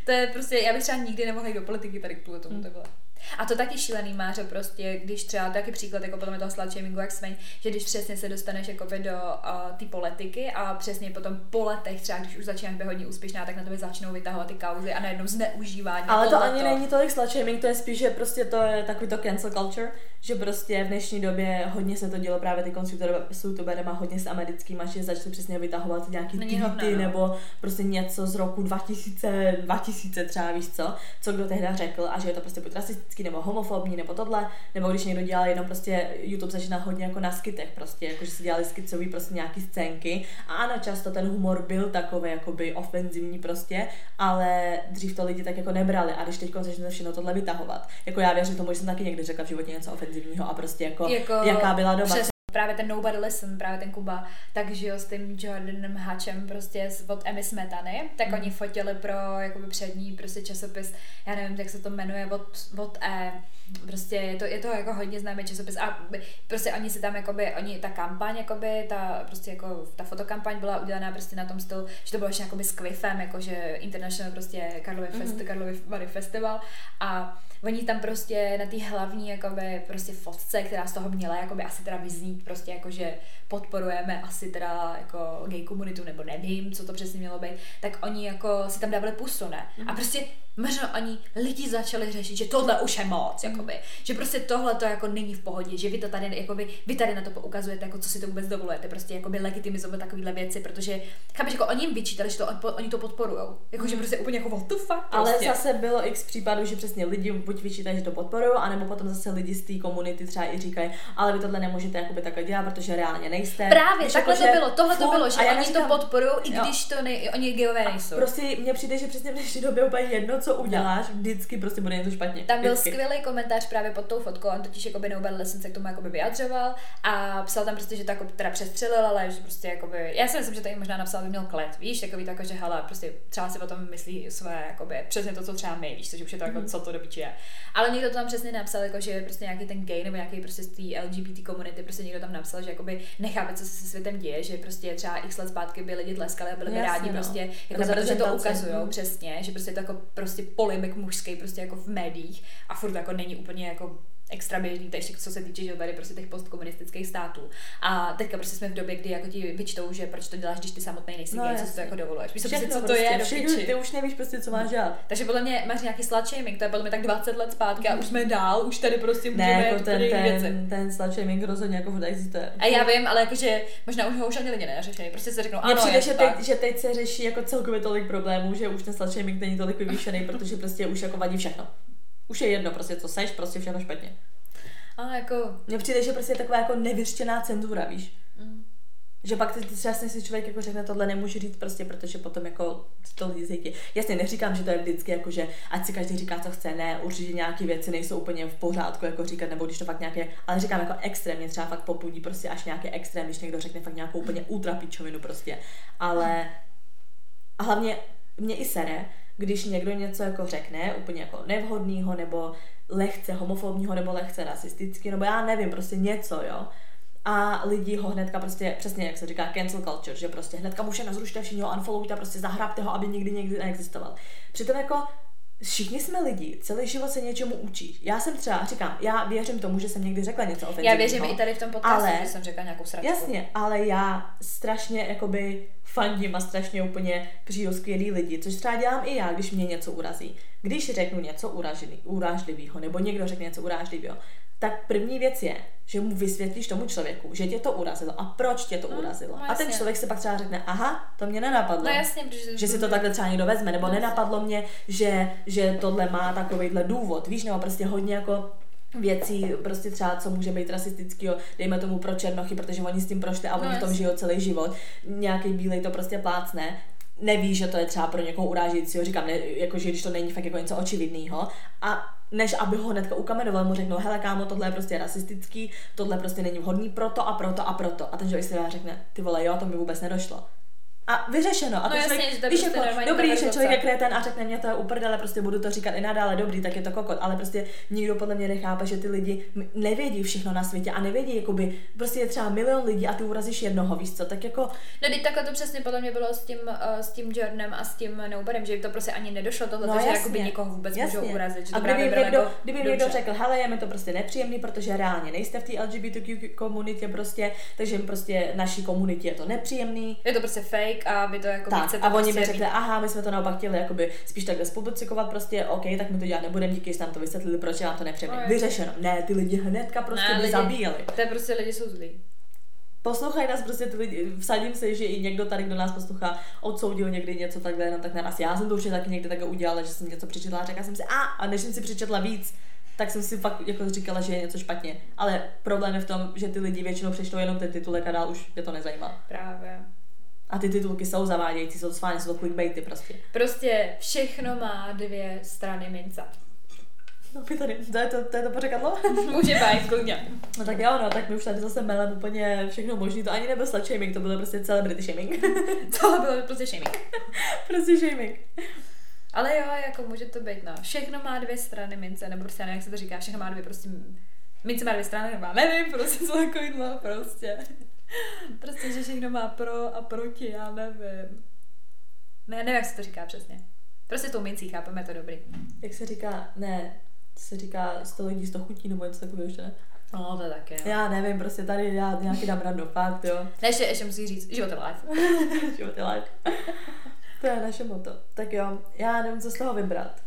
To je prostě, já bych třeba nikdy nemohla jít do politiky tady kvůli tomu, to bylo. A to taky šílený máře prostě, když třeba taky příklad, jako potom je toho slut shamingu, jak jsme, že když přesně se dostaneš jakoby do uh, té politiky a přesně potom po letech, třeba když už začínáš být hodně úspěšná, tak na tebe začnou vytahovat ty kauzy a najednou zneužívání. Ale to ani není tolik slut shaming, to je spíš, že prostě to je takový to cancel culture, že prostě v dnešní době hodně se to dělo právě ty s youtuberema, hodně s americkýma, že začali přesně vytahovat nějaký tweety no. nebo prostě něco z roku 2000, 2000 třeba, víš co, co kdo tehdy řekl a že je to prostě buď rasistický nebo homofobní nebo tohle, nebo když někdo dělal jenom prostě YouTube začíná hodně jako na skitech prostě, jako že si dělali skicový prostě nějaký scénky a ano, často ten humor byl takový jakoby ofenzivní prostě, ale dřív to lidi tak jako nebrali a když teď začne všechno tohle vytahovat, jako já věřím tomu, že jsem taky někdy řekla v životě něco ofenzivního a prostě jako, Jako- jaká byla doba. přes- právě ten Nobody Listen, právě ten Kuba, tak že jo, s tím Jordanem Hatchem prostě z- od Emmy Smetany, tak Mhm. oni fotili pro jakoby přední prostě časopis, já nevím, jak se to jmenuje, od, od E, prostě je to, je to jako hodně známý časopis a prostě oni si tam jakoby, oni, ta kampaň jakoby, ta prostě jako, ta fotokampaň byla udělaná prostě na tom stylu, že to bylo ještě jakoby s Cliffem, jakože International prostě Karlovy, fest, Mhm. Karlovy Vary Festival a oni tam prostě na té hlavní jakoby prostě fotce, která z toho měla jakoby asi teda vyznít prostě jakože podporujeme asi teda jako gay komunitu nebo nevím, co to přesně mělo být, tak oni jako si tam dávali pusu, ne? A prostě možná oni lidi začali řešit, že tohle už je moc, jakoby, že prostě tohle to jako není v pohodě, že vy to tady, jakoby, vy tady na to poukazujete, jako co si to vůbec dovolujete, prostě jakoby legitimizovat takovéhle věci, protože chápeš, jako oni jim vyčítali, že to, on- oni to podporujou, jako že prostě úplně jako what the fuck, Ale prostě. zase bylo x případů, že přesně lidi buď vyčítají, že to podporují, anebo potom zase lidi z té komunity třeba i říkají, ale vy tohle nemůžete jakoby takhle dělat, protože reálně nejste. Právě, Víš, takhle jako, to bylo, tohle to bylo, že oni neříkám- to podporují, i když to nej, oni geové nejsou. Prostě mně přijde, že přesně v dnešní době úplně jedno, co uděláš, vždycky prostě bude něco špatně. Tam byl Vždycky. skvělý komentář právě pod tou fotkou, on totiž jako Nobel Lesson se k tomu jakoby vyjadřoval a psal tam prostě, že to jako teda přestřelil, ale že prostě jakoby, já si myslím, že to i možná napsal, by měl klet, víš, takový to jako, že hele, prostě třeba si o tom myslí své, jakoby, přesně to, co třeba my, víš, což už je to jako, co to do je. Ale někdo to tam přesně napsal, jako, že prostě nějaký ten gay nebo nějaký prostě z té LGBT komunity, prostě někdo tam napsal, že jakoby nechápe, co se se světem děje, že prostě třeba x let zpátky by lidi tleskali a byli by rádi no. prostě jako za to, že to ukazují, mhm. přesně, že prostě to jako prostě polimik mužský prostě jako v médiích a furt jako není úplně jako extra běžný, ještě co se týče, že tady prostě těch postkomunistických států. A teďka prostě jsme v době, kdy jako ti vyčtou, že proč to děláš, když ty samotný nejsi No, no, gay, co si to jako dovoluješ. Víš, prostě, co to prostě, je všechno, ty už nevíš prostě, co máš dělat. Takže podle mě máš nějaký slut shaming, to je podle mě tak 20 let zpátky a už jsme dál, už tady prostě můžeme Ne, jako ten, jiný věci. ten, ten slut shaming rozhodně jako furt existuje. A já vím, ale jakože možná už ho už ani lidi neřeší. Prostě se řeknou, ano, přijde, že teď, že teď se řeší jako celkově tolik problémů, že už ten slut shaming není tolik vyvýšený, protože prostě už jako vadí všechno. Už je jedno, prostě co seš, prostě všechno špatně. A jako, Mně přijde, že prostě je taková jako nevyřčená cenzura, víš. mm, Že pak ty, ty třeba si člověk jako řekne, tohle nemůže říct prostě, protože potom jako to lidi zjistí. Jasně, neříkám, že to je vždycky jako, že ať si každý říká, co chce, ne, určitě nějaké věci nejsou úplně v pořádku, jako říkat, nebo když to fakt nějaké, ale říkám jako extrémně, třeba fakt popudí prostě až nějaký extrém, když někdo řekne fakt nějakou úplně ultra pičovinu prostě. Ale a hlavně mě i sere, když někdo něco jako řekne, úplně jako nevhodného, nebo lehce homofobního, nebo lehce rasistický, nebo já nevím, prostě něco, jo. A lidi ho hnedka prostě, přesně jak se říká, cancel culture, že prostě hnedka mu všechno zrušte, všichni ho unfollowujte, prostě zahrabte ho, aby nikdy nikdy neexistoval. Přitom jako všichni jsme lidi, celý život se něčemu učí. Já jsem třeba, říkám, já věřím tomu, že jsem někdy řekla něco ofenzivního. já věřím i tady v tom podcastu, ale- že jsem řekla nějakou sračku. Jasně, ale já strašně jakoby fandím a strašně úplně přijdu skvělý lidi, což třeba dělám i já, když mě něco urazí. Když řeknu něco uražený, urážlivého, nebo někdo řekne něco urážlivého, tak první věc je, že mu vysvětlíš tomu člověku, že tě to urazilo a proč tě to No, urazilo. no a ten člověk se pak třeba řekne, aha, to mě nenapadlo. No jasně, protože... Že si to takhle třeba někdo vezme, nebo No. nenapadlo mě, že, že tohle má takovýhle důvod, víš, nebo prostě hodně jako věcí, prostě třeba, co může být rasistického, dejme tomu pro černochy, protože oni s tím prošli a No, oni v tom žijou celý život. Nějaký bílej to prostě plácne, neví, že to je třeba pro někoho urážejícího, říkám, ne, jako, že když to není fakt jako něco očividného. A než aby ho hnedka ukamenoval, mu řeknou, hele kámo, tohle je prostě rasistický, tohle prostě není vhodný proto a proto a proto. A ten člověk si řekne, ty vole, jo, to mi vůbec nedošlo. A vyřešeno. A No jasně, člověk, že to je víš, prostě jako, dobrý, že člověk je kreten a řekne mě to je uprdele, prostě budu to říkat i nadále, dobrý, tak je to kokot, ale prostě nikdo podle mě nechápe, že ty lidi nevědí všechno na světě a nevědí, jakoby, prostě je třeba milion lidí a ty urazíš jednoho, víš co, tak jako, No, teď takhle to přesně podle mě bylo s tím, uh, s tím Jordanem a s tím Nobodem, že jim to prostě ani nedošlo tohle, No, že jakoby někoho vůbec Jasně. můžou urazit. Že a kdyby někdo, jako kdyby někdo řekl, hele, je mi to prostě nepříjemný, protože reálně nejste v té LGBTQ komunitě prostě, takže prostě naší komunitě je to nepříjemný, Je to prostě fake a vy to jako tak, chcete a oni prostě řekli, aha, my jsme to naopak chtěli jakoby spíš takhle zpublikovat prostě, OK, tak my to dělat nebudeme, díky, že nám to vysvětlili, proč vám to nepříjemné. No, Vyřešeno. Ne, ty lidi hnedka prostě Ne, by lidi- zabíjeli. To je prostě lidi jsou zlí. Poslouchají nás prostě ty lidi, vsadím se, že i někdo tady, kdo nás poslouchá, odsoudil někdy něco takhle, no tak na nás. Já jsem to určitě taky někdy takhle udělala, že jsem něco přečetla a řekla jsem si, a, a než jsem si přečetla víc, tak jsem si fakt jako říkala, že je něco špatně. Ale problém je v tom, že ty lidi většinou přečtou jenom ten titulek a dál už je to nezajímá. Právě. A ty titulky jsou zavádějící, jsou to jsou to clickbaity prostě. Prostě všechno má dvě strany mince. No, my tady, to je to, to, je to pořekadlo? Může být, klidně. No tak jo, no, tak my už tady zase melem úplně všechno možný. To ani nebyl slut shaming, to bylo prostě celebrity shaming. To bylo prostě shaming. prostě shaming. Ale jo, jako může to být, no. Všechno má dvě strany mince, nebo prostě, jak se to říká, všechno má dvě, prostě, mince má dvě strany, nebo nevím, prostě co takovýhle, prostě. Prostě, že všechno má pro a proti, já nevím. Ne, nevím, jak se to říká přesně. Prostě tou mincí chápeme to dobrý. Jak se říká, ne, se říká 100 lidí, 100 chutí, nebo něco takového ještě ne? No, to je taky, jo. Já nevím, prostě tady já nějaký dám random fakt, jo. Ne, ještě, ještě musí říct, život je life. Život je life. to je naše moto. Tak jo, já nevím, co z toho vybrat.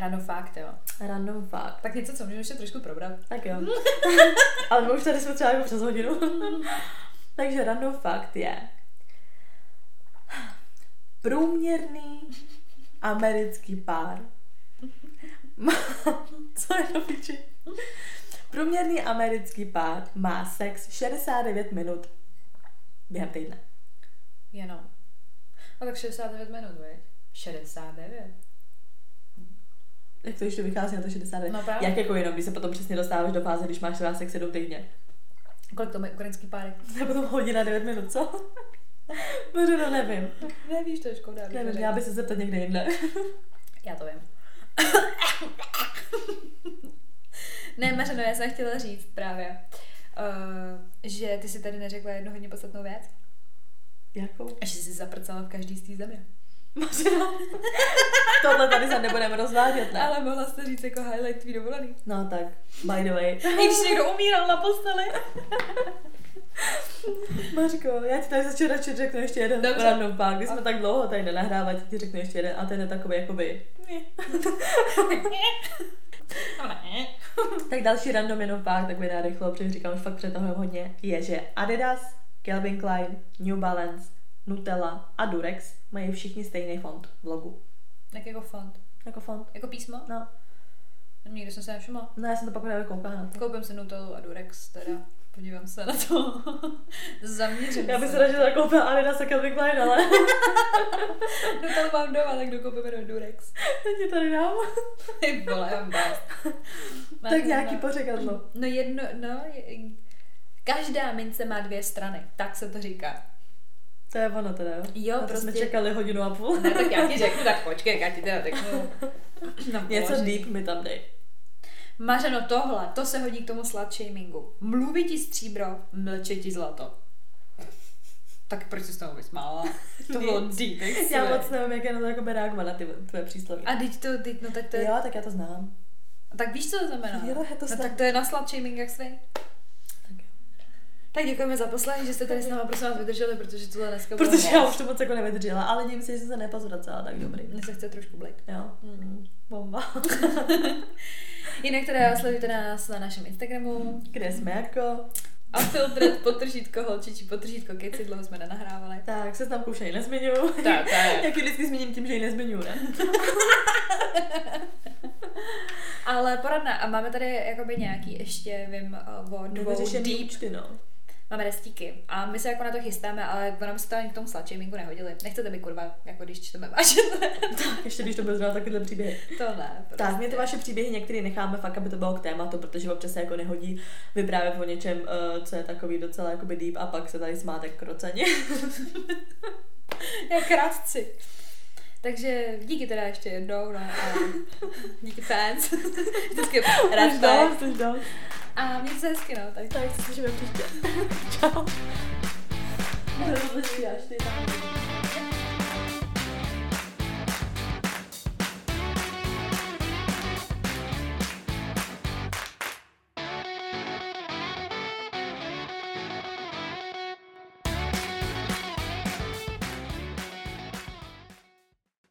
Random fakt, jo. Random fakt. Tak něco, co můžeme ještě trošku probrat. Tak jo. Ale my už tady jsme třeba jako přes hodinu. Takže random fakt je průměrný americký pár. má, co je to piči? Průměrný americký pár má sex 69 minut během týdne. Jenom. No tak 69 minut, veď? 69. Jak to ještě vychází na to 69? No právě. Jak jako jenom, když se potom přesně dostáváš do fáze, když máš třeba sex 7 týdně. Kolik to mají ukrajinský páry? To je potom hodina 9 minut, co? Bože, no nevím. Nevíš, to je škoda. Nevím, řekla. já bych se zeptat někde jinde. Já to vím. ne, Mařeno, já jsem chtěla říct právě, uh, že ty si tady neřekla jednu hodně podstatnou věc, Jakou? a že jsi zaprcala v každý z té země. Možná. Tohle tady se nebudeme rozvádět, ne? Ale mohla jsi to říct jako highlight tvý dovolený. No tak, by the way. I když někdo umíral na posteli. Mařko, já ti tady za radši řeknu ještě jeden Dobře. random fakt, když jsme tak dlouho tady nenahrávali, ti řeknu ještě jeden a ten je takový jakoby... Tak další random jenom fakt, tak vydá rychlo, protože říkám, už fakt přetahujeme hodně, je, že Adidas, Calvin Klein, New Balance, Nutella a Durex mají všichni stejný font v logu. Jak jako font? Jako font? Jako písmo? No, Nikdy jsem se nevšimla. no já jsem to pak právě koukala na to. Koupím si Nutellu a Durex, teda. Podívám se na to. Zaměřím Já bych se. radši koupila Adidas a Calvin Klein, ale Nutellu mám doma, tak dokoupíme do Durex. já ti tady dám. Ty vole, já tak nějaký pořekadlo. No jedno, no, je, každá mince má dvě strany, tak se to říká. To je ono teda, jo? Jo, prostě- jsme čekali hodinu a půl. Ne, tak já ti řeknu, tak počkej, já ti teda řeknu. No, Něco deep mi tam dej. Mařeno, tohle, to se hodí k tomu slut shamingu. Mluví ti stříbro, mlče ti zlato. Tak proč jsi s toho vysmála? To bylo deep, Já moc nevím, jak je na to jakoby reagovat na ty tvoje přísloví. A teď to, teď, no tak to je, Jo, tak já to znám. tak víš, co to znamená? Jo, to no tak to je na slut shaming, jak svý. Tak děkujeme za poslání, že jste tady s náma prosím vás vydrželi, protože tohle dneska bylo Protože já už to moc jako nevydržela, ale nevím si, že jsem se nepozvracela tak dobrý. Mně se chce trošku blejt. Jo. Mm. Bomba. Jinak teda sledujte nás na našem Instagramu. Kde jsme jako? A filtret, potržítko holčičí, potržítko keci, dlouho jsme nenahrávali. Tak, se tam už ani nezmiňuju. Tak, je. Jak ji vždycky zmíním tím, že ji nezmiňuju, ne? Ale poradna, a máme tady jakoby nějaký ještě, vím, o dvou deep, účty, no. Máme restíky. A my se jako na to chystáme, ale ono se to ani k tomu slut shamingu nehodili. Nechcete by kurva, jako když čteme vaše. Ještě když to bude znát takovýhle příběhy. to ne. Prostě. Tak, mě ty vaše příběhy některé necháme fakt, aby to bylo k tématu, protože občas se jako nehodí vyprávět o něčem, uh, co je takový docela jakoby deep a pak se tady smáte kroceně. Jak krátci. Takže díky teda ještě jednou, no a díky fans. Vždycky rád Už tak. dost, už dost. A mějte se hezky, no. Tak Tak se slyšíme příště. Čau. Bude to ty tam.